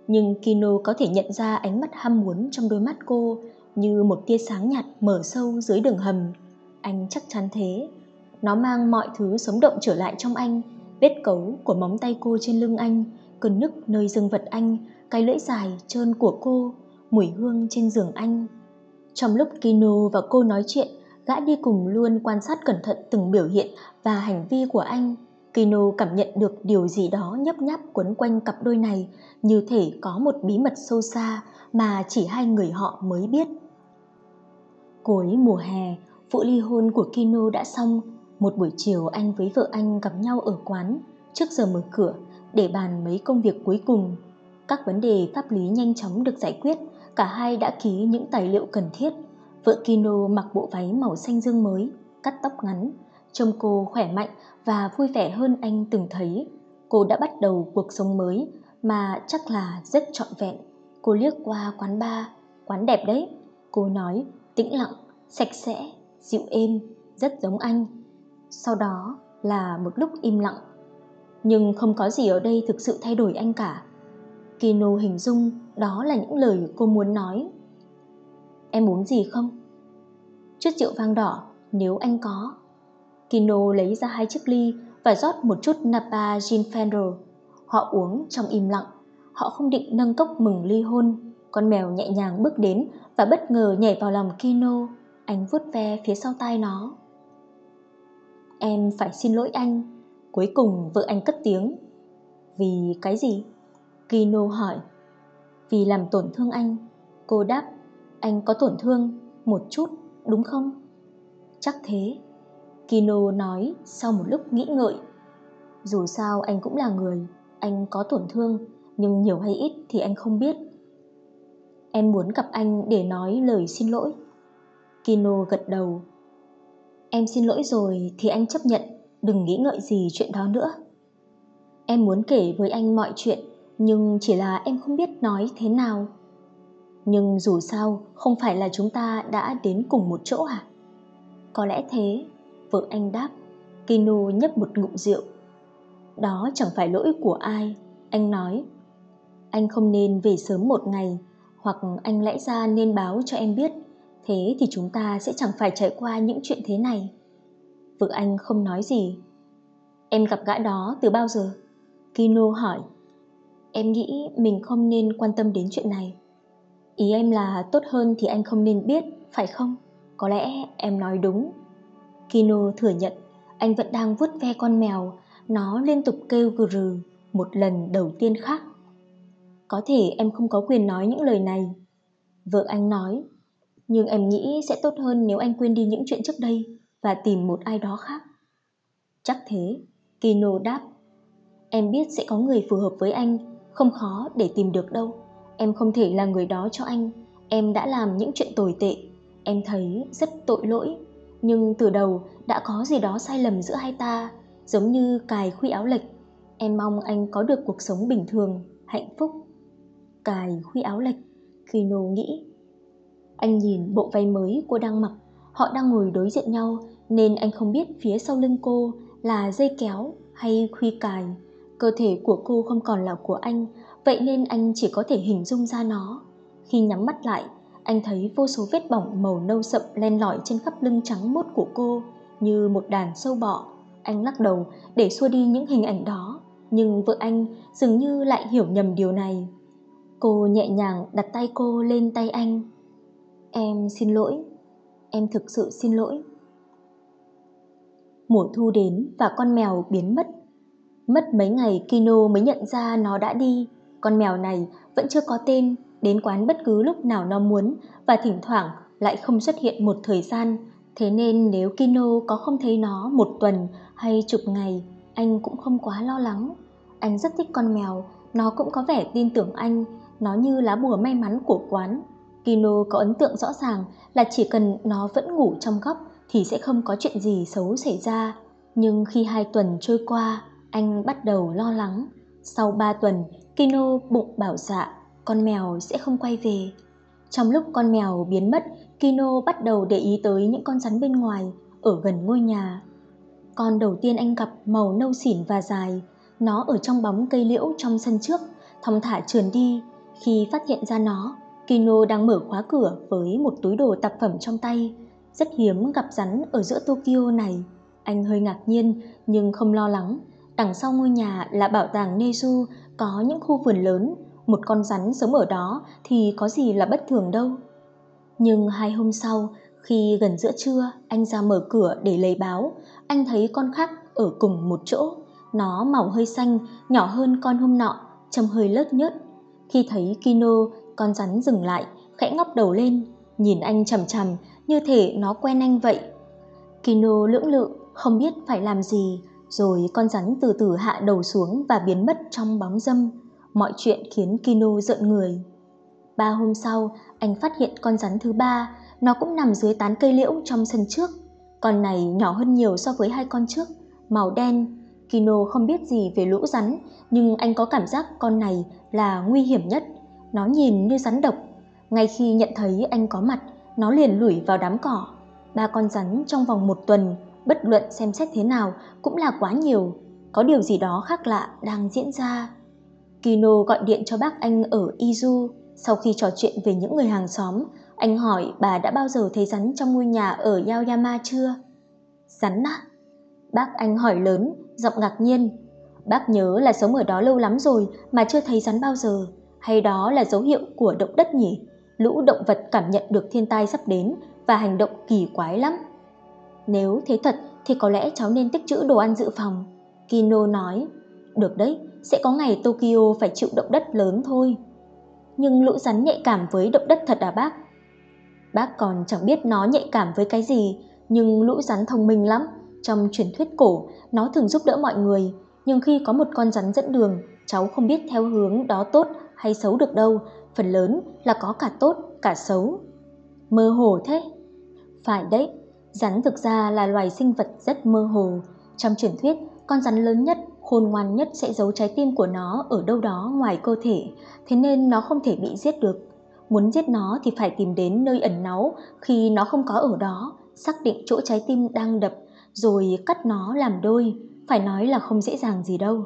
Nhưng Kino có thể nhận ra ánh mắt ham muốn trong đôi mắt cô như một tia sáng nhạt mở sâu dưới đường hầm. Anh chắc chắn thế. Nó mang mọi thứ sống động trở lại trong anh, vết cấu của móng tay cô trên lưng anh, cơn nức nơi dương vật anh, cái lưỡi dài trơn của cô, mùi hương trên giường anh. Trong lúc Kino và cô nói chuyện, gã đi cùng luôn quan sát cẩn thận từng biểu hiện và hành vi của anh. Kino cảm nhận được điều gì đó nhấp nháp quấn quanh cặp đôi này, như thể có một bí mật sâu xa mà chỉ hai người họ mới biết. Cuối mùa hè, vụ ly hôn của Kino đã xong. Một buổi chiều anh với vợ anh gặp nhau ở quán, trước giờ mở cửa, để bàn mấy công việc cuối cùng. Các vấn đề pháp lý nhanh chóng được giải quyết, cả hai đã ký những tài liệu cần thiết Vợ Kino mặc bộ váy màu xanh dương mới, cắt tóc ngắn, trông cô khỏe mạnh và vui vẻ hơn anh từng thấy. Cô đã bắt đầu cuộc sống mới mà chắc là rất trọn vẹn. Cô liếc qua quán bar, quán đẹp đấy. Cô nói tĩnh lặng, sạch sẽ, dịu êm, rất giống anh. Sau đó là một lúc im lặng. Nhưng không có gì ở đây thực sự thay đổi anh cả. Kino hình dung đó là những lời cô muốn nói Em uống gì không? Chút rượu vang đỏ, nếu anh có. Kino lấy ra hai chiếc ly và rót một chút Napa Gin Fender. Họ uống trong im lặng. Họ không định nâng cốc mừng ly hôn. Con mèo nhẹ nhàng bước đến và bất ngờ nhảy vào lòng Kino. Anh vuốt ve phía sau tai nó. Em phải xin lỗi anh. Cuối cùng vợ anh cất tiếng. Vì cái gì? Kino hỏi. Vì làm tổn thương anh. Cô đáp, anh có tổn thương, một chút, đúng không? Chắc thế. Kino nói sau một lúc nghĩ ngợi. Dù sao anh cũng là người, anh có tổn thương, nhưng nhiều hay ít thì anh không biết. Em muốn gặp anh để nói lời xin lỗi. Kino gật đầu. Em xin lỗi rồi thì anh chấp nhận, đừng nghĩ ngợi gì chuyện đó nữa. Em muốn kể với anh mọi chuyện, nhưng chỉ là em không biết nói thế nào. Nhưng dù sao, không phải là chúng ta đã đến cùng một chỗ à? Có lẽ thế, vợ anh đáp. Kino nhấp một ngụm rượu. Đó chẳng phải lỗi của ai, anh nói. Anh không nên về sớm một ngày, hoặc anh lẽ ra nên báo cho em biết, thế thì chúng ta sẽ chẳng phải trải qua những chuyện thế này. Vợ anh không nói gì. Em gặp gã đó từ bao giờ? Kino hỏi. Em nghĩ mình không nên quan tâm đến chuyện này. Ý em là tốt hơn thì anh không nên biết, phải không? Có lẽ em nói đúng. Kino thừa nhận anh vẫn đang vuốt ve con mèo, nó liên tục kêu gừ rừ một lần đầu tiên khác. Có thể em không có quyền nói những lời này. Vợ anh nói, nhưng em nghĩ sẽ tốt hơn nếu anh quên đi những chuyện trước đây và tìm một ai đó khác. Chắc thế, Kino đáp. Em biết sẽ có người phù hợp với anh, không khó để tìm được đâu. Em không thể là người đó cho anh, em đã làm những chuyện tồi tệ. Em thấy rất tội lỗi, nhưng từ đầu đã có gì đó sai lầm giữa hai ta, giống như cài khuy áo lệch. Em mong anh có được cuộc sống bình thường, hạnh phúc. Cài khuy áo lệch, Kino nghĩ. Anh nhìn bộ váy mới cô đang mặc, họ đang ngồi đối diện nhau nên anh không biết phía sau lưng cô là dây kéo hay khuy cài. Cơ thể của cô không còn là của anh, vậy nên anh chỉ có thể hình dung ra nó. Khi nhắm mắt lại, anh thấy vô số vết bỏng màu nâu sậm len lỏi trên khắp lưng trắng mốt của cô như một đàn sâu bọ. Anh lắc đầu để xua đi những hình ảnh đó, nhưng vợ anh dường như lại hiểu nhầm điều này. Cô nhẹ nhàng đặt tay cô lên tay anh. Em xin lỗi, em thực sự xin lỗi. Mùa thu đến và con mèo biến mất. Mất mấy ngày Kino mới nhận ra nó đã đi. Con mèo này vẫn chưa có tên, đến quán bất cứ lúc nào nó muốn và thỉnh thoảng lại không xuất hiện một thời gian. Thế nên nếu Kino có không thấy nó một tuần hay chục ngày, anh cũng không quá lo lắng. Anh rất thích con mèo, nó cũng có vẻ tin tưởng anh, nó như lá bùa may mắn của quán. Kino có ấn tượng rõ ràng là chỉ cần nó vẫn ngủ trong góc thì sẽ không có chuyện gì xấu xảy ra. Nhưng khi hai tuần trôi qua, anh bắt đầu lo lắng. Sau ba tuần, Kino bụng bảo dạ, con mèo sẽ không quay về. Trong lúc con mèo biến mất, Kino bắt đầu để ý tới những con rắn bên ngoài, ở gần ngôi nhà. Con đầu tiên anh gặp màu nâu xỉn và dài, nó ở trong bóng cây liễu trong sân trước, thong thả trườn đi. Khi phát hiện ra nó, Kino đang mở khóa cửa với một túi đồ tạp phẩm trong tay. Rất hiếm gặp rắn ở giữa Tokyo này. Anh hơi ngạc nhiên nhưng không lo lắng. Đằng sau ngôi nhà là bảo tàng Nezu có những khu vườn lớn. Một con rắn sống ở đó thì có gì là bất thường đâu. Nhưng hai hôm sau, khi gần giữa trưa anh ra mở cửa để lấy báo, anh thấy con khác ở cùng một chỗ. Nó màu hơi xanh, nhỏ hơn con hôm nọ, trông hơi lớt nhớt. Khi thấy Kino, con rắn dừng lại, khẽ ngóc đầu lên, nhìn anh chằm chằm như thể nó quen anh vậy. Kino lưỡng lự, không biết phải làm gì, rồi con rắn từ từ hạ đầu xuống và biến mất trong bóng dâm. Mọi chuyện khiến Kino giận người. Ba hôm sau, anh phát hiện con rắn thứ ba, nó cũng nằm dưới tán cây liễu trong sân trước. Con này nhỏ hơn nhiều so với hai con trước, màu đen. Kino không biết gì về lũ rắn, nhưng anh có cảm giác con này là nguy hiểm nhất. Nó nhìn như rắn độc. Ngay khi nhận thấy anh có mặt, nó liền lủi vào đám cỏ. Ba con rắn trong vòng một tuần, bất luận xem xét thế nào cũng là quá nhiều. Có điều gì đó khác lạ đang diễn ra. Kino gọi điện cho bác anh ở Izu. Sau khi trò chuyện về những người hàng xóm, anh hỏi bà đã bao giờ thấy rắn trong ngôi nhà ở Yaoyama chưa? Rắn á? Bác anh hỏi lớn, giọng ngạc nhiên. Bác nhớ là sống ở đó lâu lắm rồi mà chưa thấy rắn bao giờ. Hay đó là dấu hiệu của động đất nhỉ? Lũ động vật cảm nhận được thiên tai sắp đến và hành động kỳ quái lắm. Nếu thế thật thì có lẽ cháu nên tích trữ đồ ăn dự phòng. Kino nói, được đấy, sẽ có ngày Tokyo phải chịu động đất lớn thôi. Nhưng lũ rắn nhạy cảm với động đất thật à bác? Bác còn chẳng biết nó nhạy cảm với cái gì, nhưng lũ rắn thông minh lắm. Trong truyền thuyết cổ, nó thường giúp đỡ mọi người, nhưng khi có một con rắn dẫn đường, cháu không biết theo hướng đó tốt hay xấu được đâu, phần lớn là có cả tốt, cả xấu. Mơ hồ thế? Phải đấy, rắn thực ra là loài sinh vật rất mơ hồ. Trong truyền thuyết, con rắn lớn nhất, khôn ngoan nhất sẽ giấu trái tim của nó ở đâu đó ngoài cơ thể, thế nên nó không thể bị giết được. Muốn giết nó thì phải tìm đến nơi ẩn náu khi nó không có ở đó, xác định chỗ trái tim đang đập, rồi cắt nó làm đôi, phải nói là không dễ dàng gì đâu.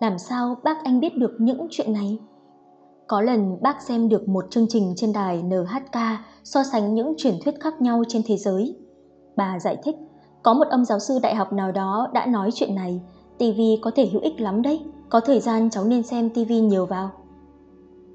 Làm sao bác anh biết được những chuyện này? Có lần bác xem được một chương trình trên đài NHK so sánh những truyền thuyết khác nhau trên thế giới. Bà giải thích, có một ông giáo sư đại học nào đó đã nói chuyện này, TV có thể hữu ích lắm đấy, có thời gian cháu nên xem TV nhiều vào.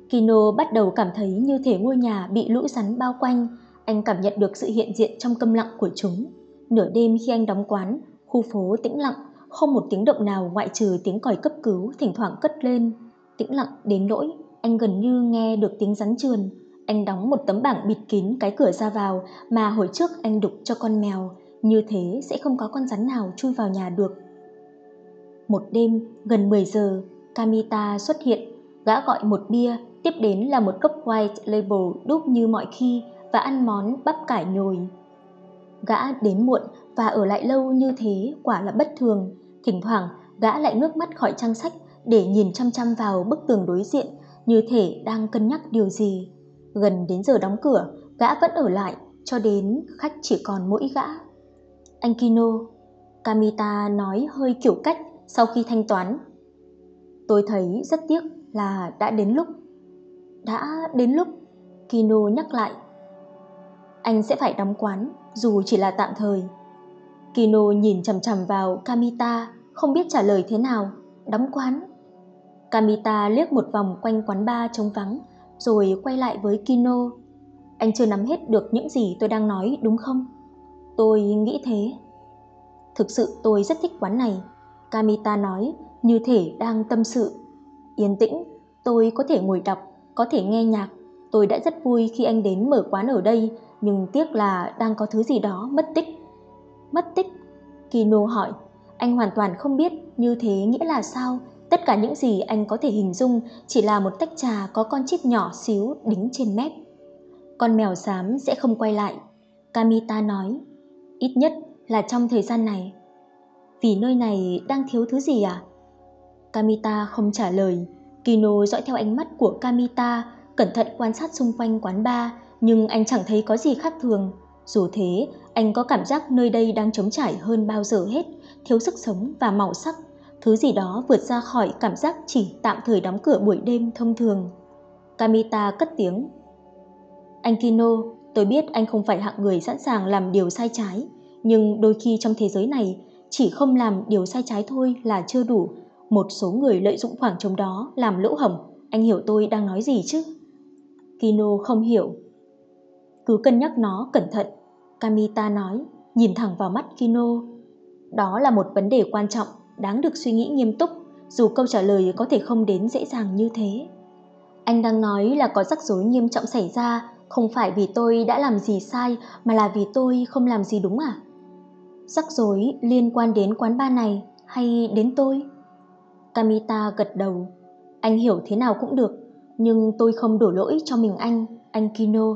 Kino bắt đầu cảm thấy như thể ngôi nhà bị lũ rắn bao quanh, anh cảm nhận được sự hiện diện trong câm lặng của chúng. Nửa đêm khi anh đóng quán, khu phố tĩnh lặng, không một tiếng động nào ngoại trừ tiếng còi cấp cứu thỉnh thoảng cất lên. Tĩnh lặng đến nỗi anh gần như nghe được tiếng rắn trườn. Anh đóng một tấm bảng bịt kín cái cửa ra vào mà hồi trước anh đục cho con mèo, như thế sẽ không có con rắn nào chui vào nhà được. Một đêm, gần 10 giờ, Kamita xuất hiện, gã gọi một bia, tiếp đến là một cốc white label đúc như mọi khi và ăn món bắp cải nhồi. Gã đến muộn và ở lại lâu như thế quả là bất thường. Thỉnh thoảng, gã lại ngước mắt khỏi trang sách để nhìn chăm chăm vào bức tường đối diện như thể đang cân nhắc điều gì. Gần đến giờ đóng cửa, gã vẫn ở lại cho đến khách chỉ còn mỗi gã. Anh Kino, Kamita nói hơi kiểu cách sau khi thanh toán. Tôi thấy rất tiếc là đã đến lúc. Đã đến lúc, Kino nhắc lại. Anh sẽ phải đóng quán, dù chỉ là tạm thời. Kino nhìn chằm chằm vào Kamita, không biết trả lời thế nào. Đóng quán. Kamita liếc một vòng quanh quán bar trống vắng, rồi quay lại với Kino. Anh chưa nắm hết được những gì tôi đang nói đúng không? Tôi nghĩ thế. Thực sự tôi rất thích quán này, Kamita nói, như thể đang tâm sự. Yên tĩnh, tôi có thể ngồi đọc, có thể nghe nhạc. Tôi đã rất vui khi anh đến mở quán ở đây, nhưng tiếc là đang có thứ gì đó mất tích. Mất tích? Kino hỏi, anh hoàn toàn không biết như thế nghĩa là sao Tất cả những gì anh có thể hình dung chỉ là một tách trà có con chip nhỏ xíu đính trên mép. Con mèo xám sẽ không quay lại. Kamita nói, ít nhất là trong thời gian này. Vì nơi này đang thiếu thứ gì à? Kamita không trả lời. Kino dõi theo ánh mắt của Kamita, cẩn thận quan sát xung quanh quán bar, nhưng anh chẳng thấy có gì khác thường. Dù thế, anh có cảm giác nơi đây đang trống trải hơn bao giờ hết, thiếu sức sống và màu sắc thứ gì đó vượt ra khỏi cảm giác chỉ tạm thời đóng cửa buổi đêm thông thường. Kamita cất tiếng. Anh Kino, tôi biết anh không phải hạng người sẵn sàng làm điều sai trái, nhưng đôi khi trong thế giới này, chỉ không làm điều sai trái thôi là chưa đủ. Một số người lợi dụng khoảng trống đó làm lỗ hổng, anh hiểu tôi đang nói gì chứ? Kino không hiểu. Cứ cân nhắc nó cẩn thận, Kamita nói, nhìn thẳng vào mắt Kino. Đó là một vấn đề quan trọng đáng được suy nghĩ nghiêm túc dù câu trả lời có thể không đến dễ dàng như thế. Anh đang nói là có rắc rối nghiêm trọng xảy ra không phải vì tôi đã làm gì sai mà là vì tôi không làm gì đúng à? Rắc rối liên quan đến quán bar này hay đến tôi? Kamita gật đầu. Anh hiểu thế nào cũng được, nhưng tôi không đổ lỗi cho mình anh, anh Kino.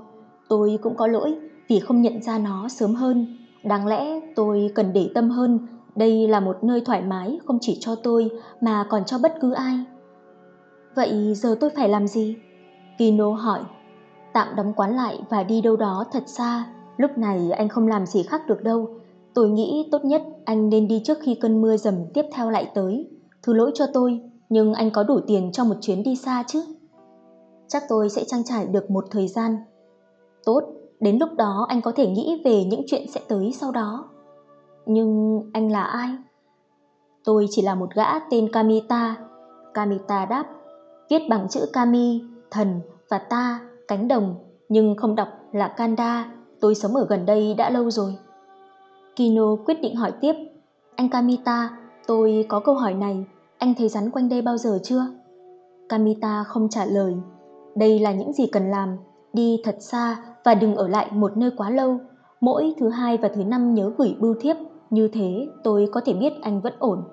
Tôi cũng có lỗi vì không nhận ra nó sớm hơn. Đáng lẽ tôi cần để tâm hơn đây là một nơi thoải mái không chỉ cho tôi mà còn cho bất cứ ai. Vậy giờ tôi phải làm gì? Kino hỏi. Tạm đóng quán lại và đi đâu đó thật xa. Lúc này anh không làm gì khác được đâu. Tôi nghĩ tốt nhất anh nên đi trước khi cơn mưa dầm tiếp theo lại tới. Thứ lỗi cho tôi, nhưng anh có đủ tiền cho một chuyến đi xa chứ? Chắc tôi sẽ trang trải được một thời gian. Tốt, đến lúc đó anh có thể nghĩ về những chuyện sẽ tới sau đó. Nhưng anh là ai? Tôi chỉ là một gã tên Kamita. Kamita đáp, viết bằng chữ Kami, thần và ta, cánh đồng, nhưng không đọc là Kanda. Tôi sống ở gần đây đã lâu rồi. Kino quyết định hỏi tiếp, anh Kamita, tôi có câu hỏi này. Anh thấy rắn quanh đây bao giờ chưa? Kamita không trả lời. Đây là những gì cần làm, đi thật xa và đừng ở lại một nơi quá lâu. Mỗi thứ hai và thứ năm nhớ gửi bưu thiếp, như thế tôi có thể biết anh vẫn ổn.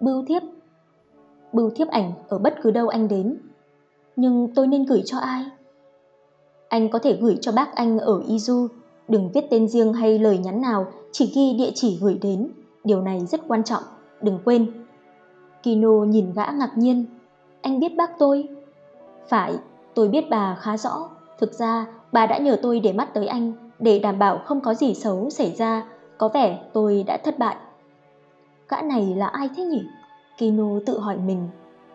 Bưu thiếp? Bưu thiếp ảnh ở bất cứ đâu anh đến. Nhưng tôi nên gửi cho ai? Anh có thể gửi cho bác anh ở Izu, đừng viết tên riêng hay lời nhắn nào, chỉ ghi địa chỉ gửi đến. Điều này rất quan trọng, đừng quên. Kino nhìn gã ngạc nhiên. Anh biết bác tôi? Phải, tôi biết bà khá rõ. Thực ra, bà đã nhờ tôi để mắt tới anh, để đảm bảo không có gì xấu xảy ra. Có vẻ tôi đã thất bại. Gã này là ai thế nhỉ? Kino tự hỏi mình.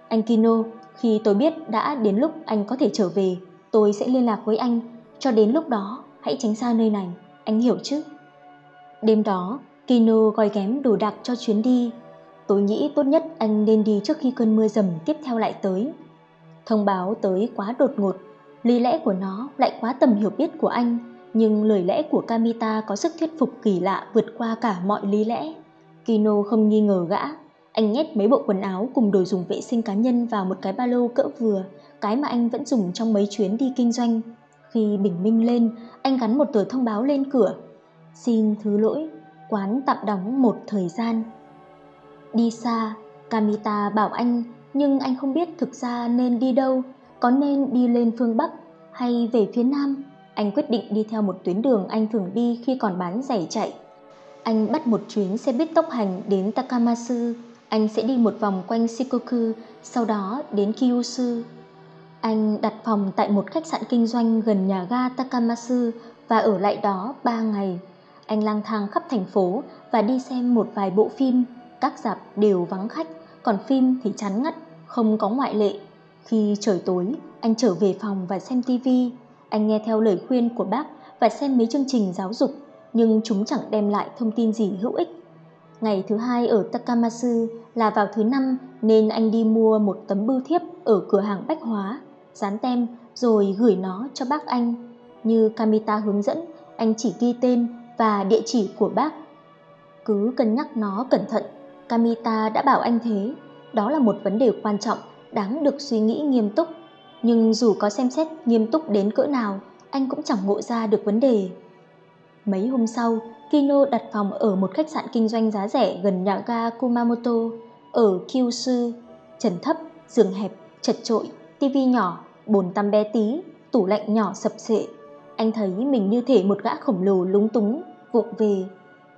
Anh Kino, khi tôi biết đã đến lúc anh có thể trở về, tôi sẽ liên lạc với anh. Cho đến lúc đó, hãy tránh xa nơi này, anh hiểu chứ? Đêm đó, Kino gói ghém đồ đạc cho chuyến đi. Tôi nghĩ tốt nhất anh nên đi trước khi cơn mưa dầm tiếp theo lại tới. Thông báo tới quá đột ngột, lý lẽ của nó lại quá tầm hiểu biết của anh, nhưng lời lẽ của Kamita có sức thuyết phục kỳ lạ vượt qua cả mọi lý lẽ. Kino không nghi ngờ gã, anh nhét mấy bộ quần áo cùng đồ dùng vệ sinh cá nhân vào một cái ba lô cỡ vừa, cái mà anh vẫn dùng trong mấy chuyến đi kinh doanh. Khi bình minh lên, anh gắn một tờ thông báo lên cửa. Xin thứ lỗi, quán tạm đóng một thời gian. Đi xa, Kamita bảo anh, nhưng anh không biết thực ra nên đi đâu, có nên đi lên phương Bắc hay về phía Nam. Anh quyết định đi theo một tuyến đường anh thường đi khi còn bán giày chạy. Anh bắt một chuyến xe buýt tốc hành đến Takamasu. Anh sẽ đi một vòng quanh Shikoku, sau đó đến Kyushu. Anh đặt phòng tại một khách sạn kinh doanh gần nhà ga Takamasu và ở lại đó 3 ngày. Anh lang thang khắp thành phố và đi xem một vài bộ phim, các dạp đều vắng khách, còn phim thì chán ngắt, không có ngoại lệ. Khi trời tối, anh trở về phòng và xem tivi. Anh nghe theo lời khuyên của bác và xem mấy chương trình giáo dục, nhưng chúng chẳng đem lại thông tin gì hữu ích. Ngày thứ hai ở Takamasu là vào thứ năm nên anh đi mua một tấm bưu thiếp ở cửa hàng bách hóa, dán tem rồi gửi nó cho bác anh. Như Kamita hướng dẫn, anh chỉ ghi tên và địa chỉ của bác. Cứ cân nhắc nó cẩn thận, Kamita đã bảo anh thế. Đó là một vấn đề quan trọng, đáng được suy nghĩ nghiêm túc. Nhưng dù có xem xét nghiêm túc đến cỡ nào, anh cũng chẳng ngộ ra được vấn đề. Mấy hôm sau, Kino đặt phòng ở một khách sạn kinh doanh giá rẻ gần nhà ga Kumamoto ở Kyushu. Trần thấp, giường hẹp, chật trội, tivi nhỏ, bồn tắm bé tí, tủ lạnh nhỏ sập sệ. Anh thấy mình như thể một gã khổng lồ lúng túng, vụng về.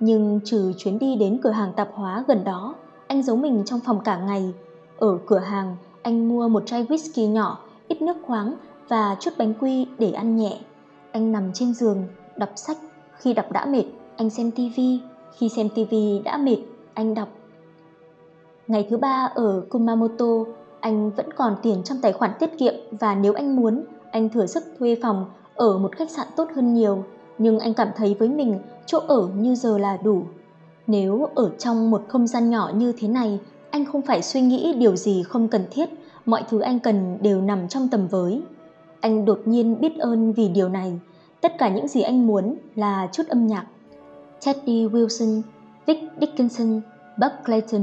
Nhưng trừ chuyến đi đến cửa hàng tạp hóa gần đó, anh giấu mình trong phòng cả ngày. Ở cửa hàng, anh mua một chai whisky nhỏ, ít nước khoáng và chút bánh quy để ăn nhẹ. Anh nằm trên giường, đọc sách. Khi đọc đã mệt, anh xem tivi. Khi xem tivi đã mệt, anh đọc. Ngày thứ ba ở Kumamoto, anh vẫn còn tiền trong tài khoản tiết kiệm và nếu anh muốn, anh thừa sức thuê phòng ở một khách sạn tốt hơn nhiều. Nhưng anh cảm thấy với mình chỗ ở như giờ là đủ. Nếu ở trong một không gian nhỏ như thế này, anh không phải suy nghĩ điều gì không cần thiết, mọi thứ anh cần đều nằm trong tầm với. Anh đột nhiên biết ơn vì điều này. Tất cả những gì anh muốn là chút âm nhạc. Teddy Wilson, Vic Dickinson, Buck Clayton.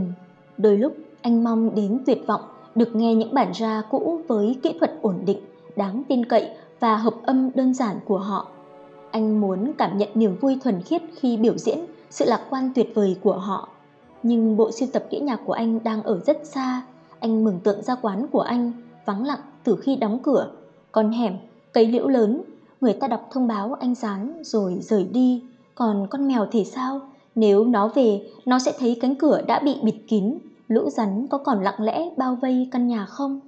Đôi lúc anh mong đến tuyệt vọng được nghe những bản ra cũ với kỹ thuật ổn định, đáng tin cậy và hợp âm đơn giản của họ. Anh muốn cảm nhận niềm vui thuần khiết khi biểu diễn sự lạc quan tuyệt vời của họ. Nhưng bộ sưu tập đĩa nhạc của anh đang ở rất xa. Anh mừng tượng ra quán của anh, vắng lặng từ khi đóng cửa. Con hẻm, cây liễu lớn, người ta đọc thông báo anh dán rồi rời đi. Còn con mèo thì sao? Nếu nó về, nó sẽ thấy cánh cửa đã bị bịt kín, lũ rắn có còn lặng lẽ bao vây căn nhà không?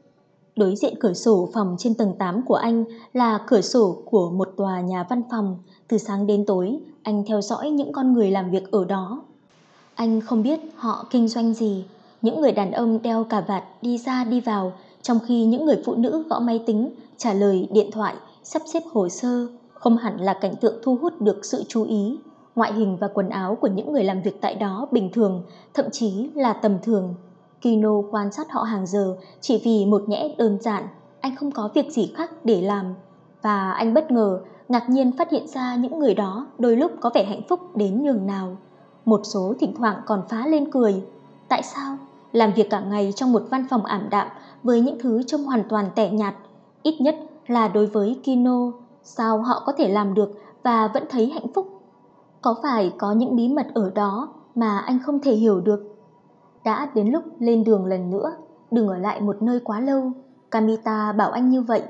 Đối diện cửa sổ phòng trên tầng 8 của anh là cửa sổ của một tòa nhà văn phòng. Từ sáng đến tối, anh theo dõi những con người làm việc ở đó. Anh không biết họ kinh doanh gì. Những người đàn ông đeo cà vạt đi ra đi vào, trong khi những người phụ nữ gõ máy tính, trả lời điện thoại, sắp xếp hồ sơ, không hẳn là cảnh tượng thu hút được sự chú ý. Ngoại hình và quần áo của những người làm việc tại đó bình thường, thậm chí là tầm thường. Kino quan sát họ hàng giờ chỉ vì một nhẽ đơn giản, anh không có việc gì khác để làm. Và anh bất ngờ, ngạc nhiên phát hiện ra những người đó đôi lúc có vẻ hạnh phúc đến nhường nào. Một số thỉnh thoảng còn phá lên cười. Tại sao? Làm việc cả ngày trong một văn phòng ảm đạm với những thứ trông hoàn toàn tẻ nhạt, ít nhất là đối với Kino, sao họ có thể làm được và vẫn thấy hạnh phúc? Có phải có những bí mật ở đó mà anh không thể hiểu được? Đã đến lúc lên đường lần nữa, đừng ở lại một nơi quá lâu, Kamita bảo anh như vậy.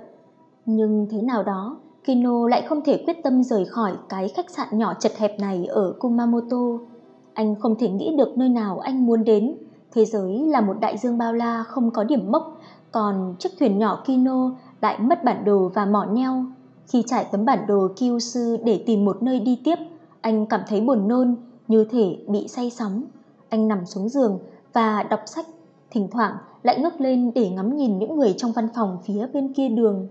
Nhưng thế nào đó, Kino lại không thể quyết tâm rời khỏi cái khách sạn nhỏ chật hẹp này ở Kumamoto. Anh không thể nghĩ được nơi nào anh muốn đến. Thế giới là một đại dương bao la không có điểm mốc, còn chiếc thuyền nhỏ Kino lại mất bản đồ và mỏ neo. Khi trải tấm bản đồ Kyushu để tìm một nơi đi tiếp, anh cảm thấy buồn nôn, như thể bị say sóng. Anh nằm xuống giường và đọc sách, thỉnh thoảng lại ngước lên để ngắm nhìn những người trong văn phòng phía bên kia đường.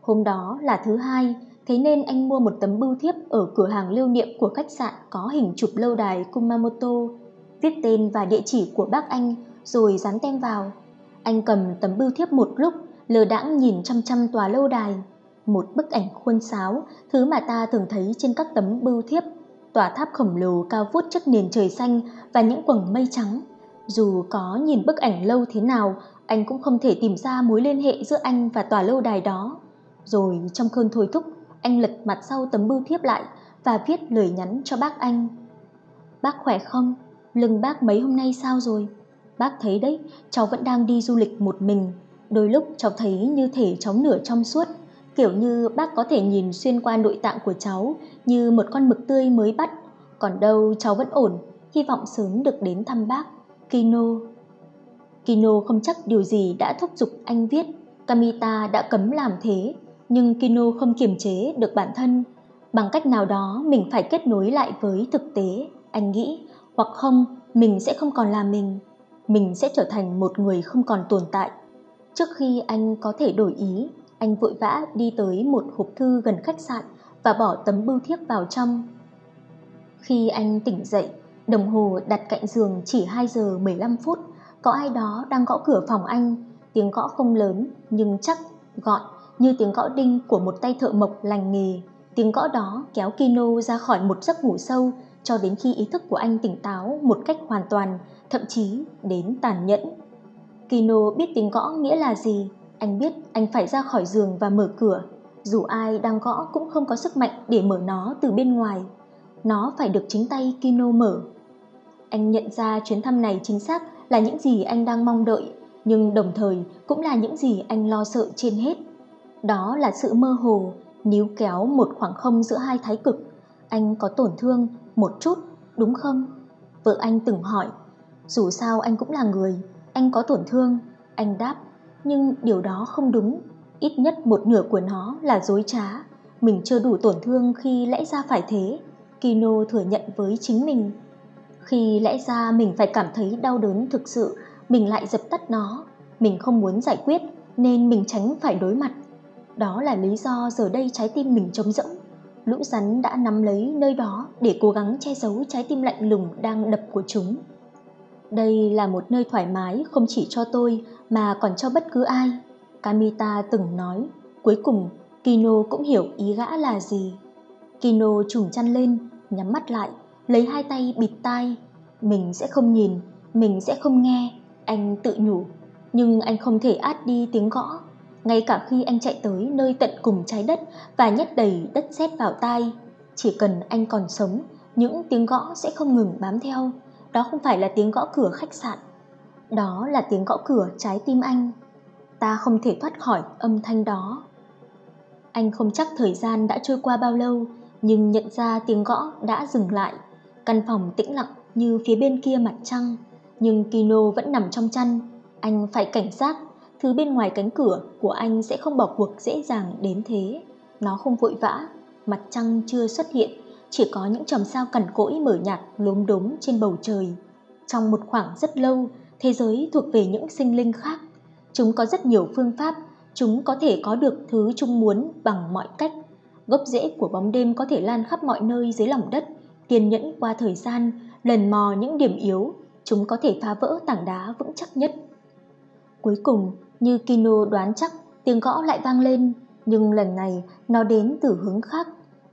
Hôm đó là thứ hai, thế nên anh mua một tấm bưu thiếp ở cửa hàng lưu niệm của khách sạn có hình chụp lâu đài Kumamoto, viết tên và địa chỉ của bác anh rồi dán tem vào. Anh cầm tấm bưu thiếp một lúc, lờ đãng nhìn chăm chăm tòa lâu đài. Một bức ảnh khuôn sáo, thứ mà ta thường thấy trên các tấm bưu thiếp, tòa tháp khổng lồ cao vút trước nền trời xanh và những quầng mây trắng. Dù có nhìn bức ảnh lâu thế nào, anh cũng không thể tìm ra mối liên hệ giữa anh và tòa lâu đài đó. Rồi trong cơn thôi thúc, anh lật mặt sau tấm bưu thiếp lại và viết lời nhắn cho bác anh. Bác khỏe không? Lưng bác mấy hôm nay sao rồi? Bác thấy đấy, cháu vẫn đang đi du lịch một mình. Đôi lúc cháu thấy như thể cháu nửa trong suốt, kiểu như bác có thể nhìn xuyên qua nội tạng của cháu như một con mực tươi mới bắt. Còn đâu cháu vẫn ổn, hy vọng sớm được đến thăm bác. Kino Kino không chắc điều gì đã thúc giục anh viết Kamita đã cấm làm thế nhưng Kino không kiềm chế được bản thân. Bằng cách nào đó mình phải kết nối lại với thực tế, anh nghĩ, hoặc không mình sẽ không còn là mình. Mình sẽ trở thành một người không còn tồn tại. Trước khi anh có thể đổi ý, anh vội vã đi tới một hộp thư gần khách sạn và bỏ tấm bưu thiếp vào trong. Khi anh tỉnh dậy, đồng hồ đặt cạnh giường chỉ 2 giờ 15 phút, có ai đó đang gõ cửa phòng anh, tiếng gõ không lớn nhưng chắc, gọn như tiếng gõ đinh của một tay thợ mộc lành nghề. Tiếng gõ đó kéo Kino ra khỏi một giấc ngủ sâu cho đến khi ý thức của anh tỉnh táo một cách hoàn toàn, thậm chí đến tàn nhẫn. Kino biết tiếng gõ nghĩa là gì, anh biết anh phải ra khỏi giường và mở cửa. Dù ai đang gõ cũng không có sức mạnh để mở nó từ bên ngoài. Nó phải được chính tay Kino mở. Anh nhận ra chuyến thăm này chính xác là những gì anh đang mong đợi, nhưng đồng thời cũng là những gì anh lo sợ trên hết. Đó là sự mơ hồ, níu kéo một khoảng không giữa hai thái cực. Anh có tổn thương, một chút, đúng không? Vợ anh từng hỏi, dù sao anh cũng là người, anh có tổn thương. Anh đáp, nhưng điều đó không đúng, ít nhất một nửa của nó là dối trá. Mình chưa đủ tổn thương khi lẽ ra phải thế. Kino thừa nhận với chính mình. Khi lẽ ra mình phải cảm thấy đau đớn thực sự, mình lại dập tắt nó. Mình không muốn giải quyết nên mình tránh phải đối mặt. Đó là lý do giờ đây trái tim mình trống rỗng. Lũ rắn đã nắm lấy nơi đó để cố gắng che giấu trái tim lạnh lùng đang đập của chúng. Đây là một nơi thoải mái không chỉ cho tôi mà còn cho bất cứ ai. Kamita từng nói, cuối cùng Kino cũng hiểu ý gã là gì. Kino trùng chăn lên, nhắm mắt lại, lấy hai tay bịt tai. Mình sẽ không nhìn, mình sẽ không nghe, anh tự nhủ. Nhưng anh không thể át đi tiếng gõ ngay cả khi anh chạy tới nơi tận cùng trái đất và nhét đầy đất sét vào tai. Chỉ cần anh còn sống, những tiếng gõ sẽ không ngừng bám theo. Đó không phải là tiếng gõ cửa khách sạn. Đó là tiếng gõ cửa trái tim anh. Ta không thể thoát khỏi âm thanh đó. Anh không chắc thời gian đã trôi qua bao lâu, nhưng nhận ra tiếng gõ đã dừng lại. Căn phòng tĩnh lặng như phía bên kia mặt trăng, nhưng Kino vẫn nằm trong chăn. Anh phải cảnh giác thứ bên ngoài cánh cửa của anh sẽ không bỏ cuộc dễ dàng đến thế. Nó không vội vã, mặt trăng chưa xuất hiện, chỉ có những chòm sao cằn cỗi mở nhạt lốm đốm trên bầu trời. Trong một khoảng rất lâu, thế giới thuộc về những sinh linh khác. Chúng có rất nhiều phương pháp, chúng có thể có được thứ chúng muốn bằng mọi cách. Gốc rễ của bóng đêm có thể lan khắp mọi nơi dưới lòng đất, kiên nhẫn qua thời gian, lần mò những điểm yếu, chúng có thể phá vỡ tảng đá vững chắc nhất. Cuối cùng, như Kino đoán chắc tiếng gõ lại vang lên, nhưng lần này nó đến từ hướng khác,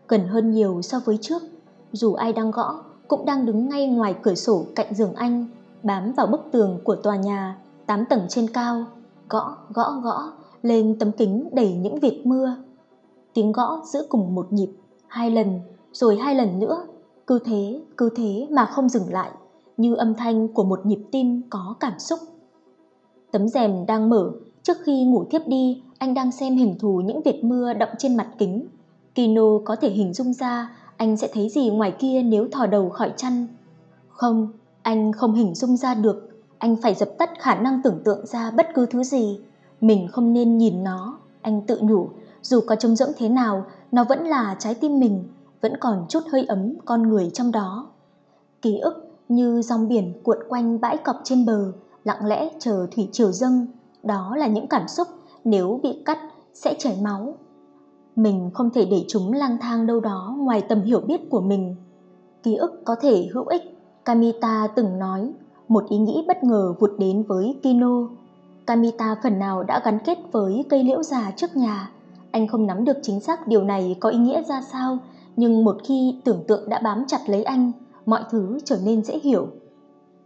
gần hơn nhiều so với trước. Dù ai đang gõ, cũng đang đứng ngay ngoài cửa sổ cạnh giường anh. bám vào bức tường của tòa nhà, tám tầng trên cao, gõ, gõ, gõ lên tấm kính đầy những vệt mưa. Tiếng gõ giữ cùng một nhịp, hai lần, rồi hai lần nữa, cứ thế, cứ thế mà không dừng lại, như âm thanh của một nhịp tim có cảm xúc. Tấm rèm đang mở, trước khi ngủ thiếp đi, anh đang xem hình thù những vệt mưa đọng trên mặt kính. Kino có thể hình dung ra anh sẽ thấy gì ngoài kia nếu thò đầu khỏi chăn. Không, anh không hình dung ra được, anh phải dập tắt khả năng tưởng tượng ra bất cứ thứ gì. Mình không nên nhìn nó, anh tự nhủ, dù có trông rỗng thế nào, nó vẫn là trái tim mình, vẫn còn chút hơi ấm con người trong đó. Ký ức như dòng biển cuộn quanh bãi cọc trên bờ, lặng lẽ chờ thủy triều dâng. Đó là những cảm xúc nếu bị cắt sẽ chảy máu. Mình không thể để chúng lang thang đâu đó ngoài tầm hiểu biết của mình. Ký ức có thể hữu ích, Kamita từng nói, một ý nghĩ bất ngờ vụt đến với Kino. Kamita phần nào đã gắn kết với cây liễu già trước nhà. Anh không nắm được chính xác điều này có ý nghĩa ra sao, nhưng một khi tưởng tượng đã bám chặt lấy anh, mọi thứ trở nên dễ hiểu.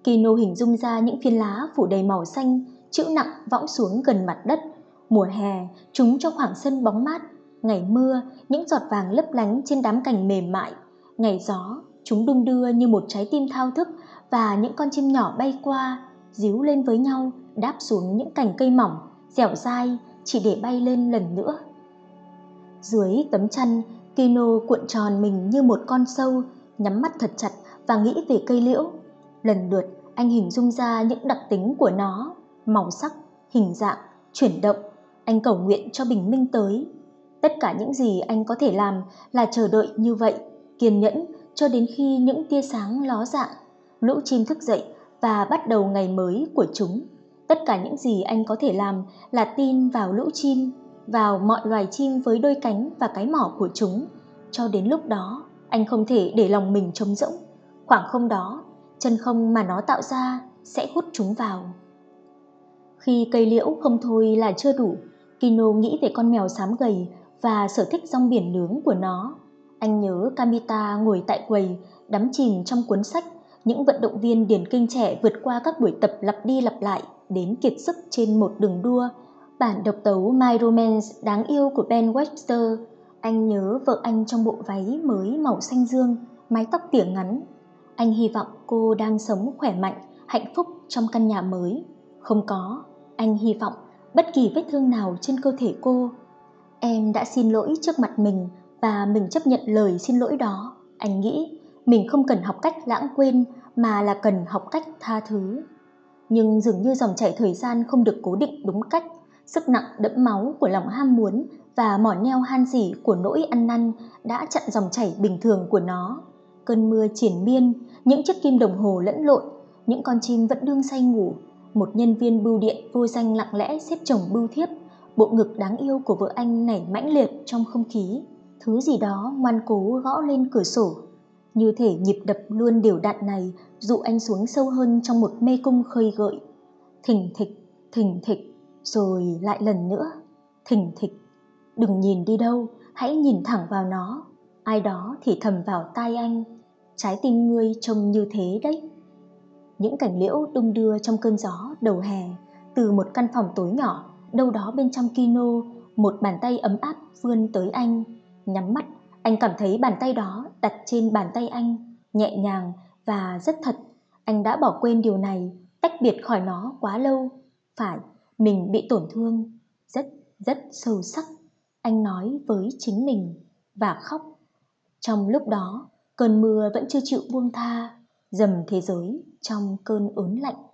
Kino hình dung ra những phiến lá phủ đầy màu xanh, chữ nặng võng xuống gần mặt đất. Mùa hè, chúng trong khoảng sân bóng mát. Ngày mưa, những giọt vàng lấp lánh trên đám cành mềm mại. Ngày gió, chúng đung đưa như một trái tim thao thức và những con chim nhỏ bay qua, díu lên với nhau, đáp xuống những cành cây mỏng, dẻo dai, chỉ để bay lên lần nữa. Dưới tấm chăn, Kino cuộn tròn mình như một con sâu, nhắm mắt thật chặt và nghĩ về cây liễu. Lần lượt, anh hình dung ra những đặc tính của nó, màu sắc, hình dạng, chuyển động. Anh cầu nguyện cho bình minh tới. Tất cả những gì anh có thể làm là chờ đợi như vậy, kiên nhẫn cho đến khi những tia sáng ló dạng, lũ chim thức dậy và bắt đầu ngày mới của chúng. Tất cả những gì anh có thể làm là tin vào lũ chim, vào mọi loài chim với đôi cánh và cái mỏ của chúng. Cho đến lúc đó, anh không thể để lòng mình trống rỗng. Khoảng không đó, chân không mà nó tạo ra sẽ hút chúng vào. Khi cây liễu không thôi là chưa đủ, Kino nghĩ về con mèo xám gầy và sở thích rong biển nướng của nó. Anh nhớ Kamita ngồi tại quầy, đắm chìm trong cuốn sách, những vận động viên điển kinh trẻ vượt qua các buổi tập lặp đi lặp lại đến kiệt sức trên một đường đua. Bản độc tấu My Romance đáng yêu của Ben Webster. Anh nhớ vợ anh trong bộ váy mới màu xanh dương, mái tóc tỉa ngắn. Anh hy vọng cô đang sống khỏe mạnh, hạnh phúc trong căn nhà mới. Không có, anh hy vọng bất kỳ vết thương nào trên cơ thể cô. Em đã xin lỗi trước mặt mình và mình chấp nhận lời xin lỗi đó. Anh nghĩ mình không cần học cách lãng quên mà là cần học cách tha thứ. Nhưng dường như dòng chảy thời gian không được cố định đúng cách, sức nặng đẫm máu của lòng ham muốn và mỏ neo han dỉ của nỗi ăn năn đã chặn dòng chảy bình thường của nó. Cơn mưa triển miên, những chiếc kim đồng hồ lẫn lộn, những con chim vẫn đương say ngủ, một nhân viên bưu điện vô danh lặng lẽ xếp chồng bưu thiếp, bộ ngực đáng yêu của vợ anh nảy mãnh liệt trong không khí. Thứ gì đó ngoan cố gõ lên cửa sổ. Như thể nhịp đập luôn đều đặn này dụ anh xuống sâu hơn trong một mê cung khơi gợi. Thình thịch, thình thịch, rồi lại lần nữa, thình thịch. Đừng nhìn đi đâu, hãy nhìn thẳng vào nó. Ai đó thì thầm vào tai anh. Trái tim ngươi trông như thế đấy. Những cảnh liễu đung đưa trong cơn gió đầu hè, từ một căn phòng tối nhỏ, đâu đó bên trong kino, một bàn tay ấm áp vươn tới anh. Nhắm mắt, anh cảm thấy bàn tay đó đặt trên bàn tay anh, nhẹ nhàng và rất thật. Anh đã bỏ quên điều này, tách biệt khỏi nó quá lâu. Phải, mình bị tổn thương, rất, rất sâu sắc. Anh nói với chính mình và khóc. Trong lúc đó, cơn mưa vẫn chưa chịu buông tha, dầm thế giới trong cơn ớn lạnh.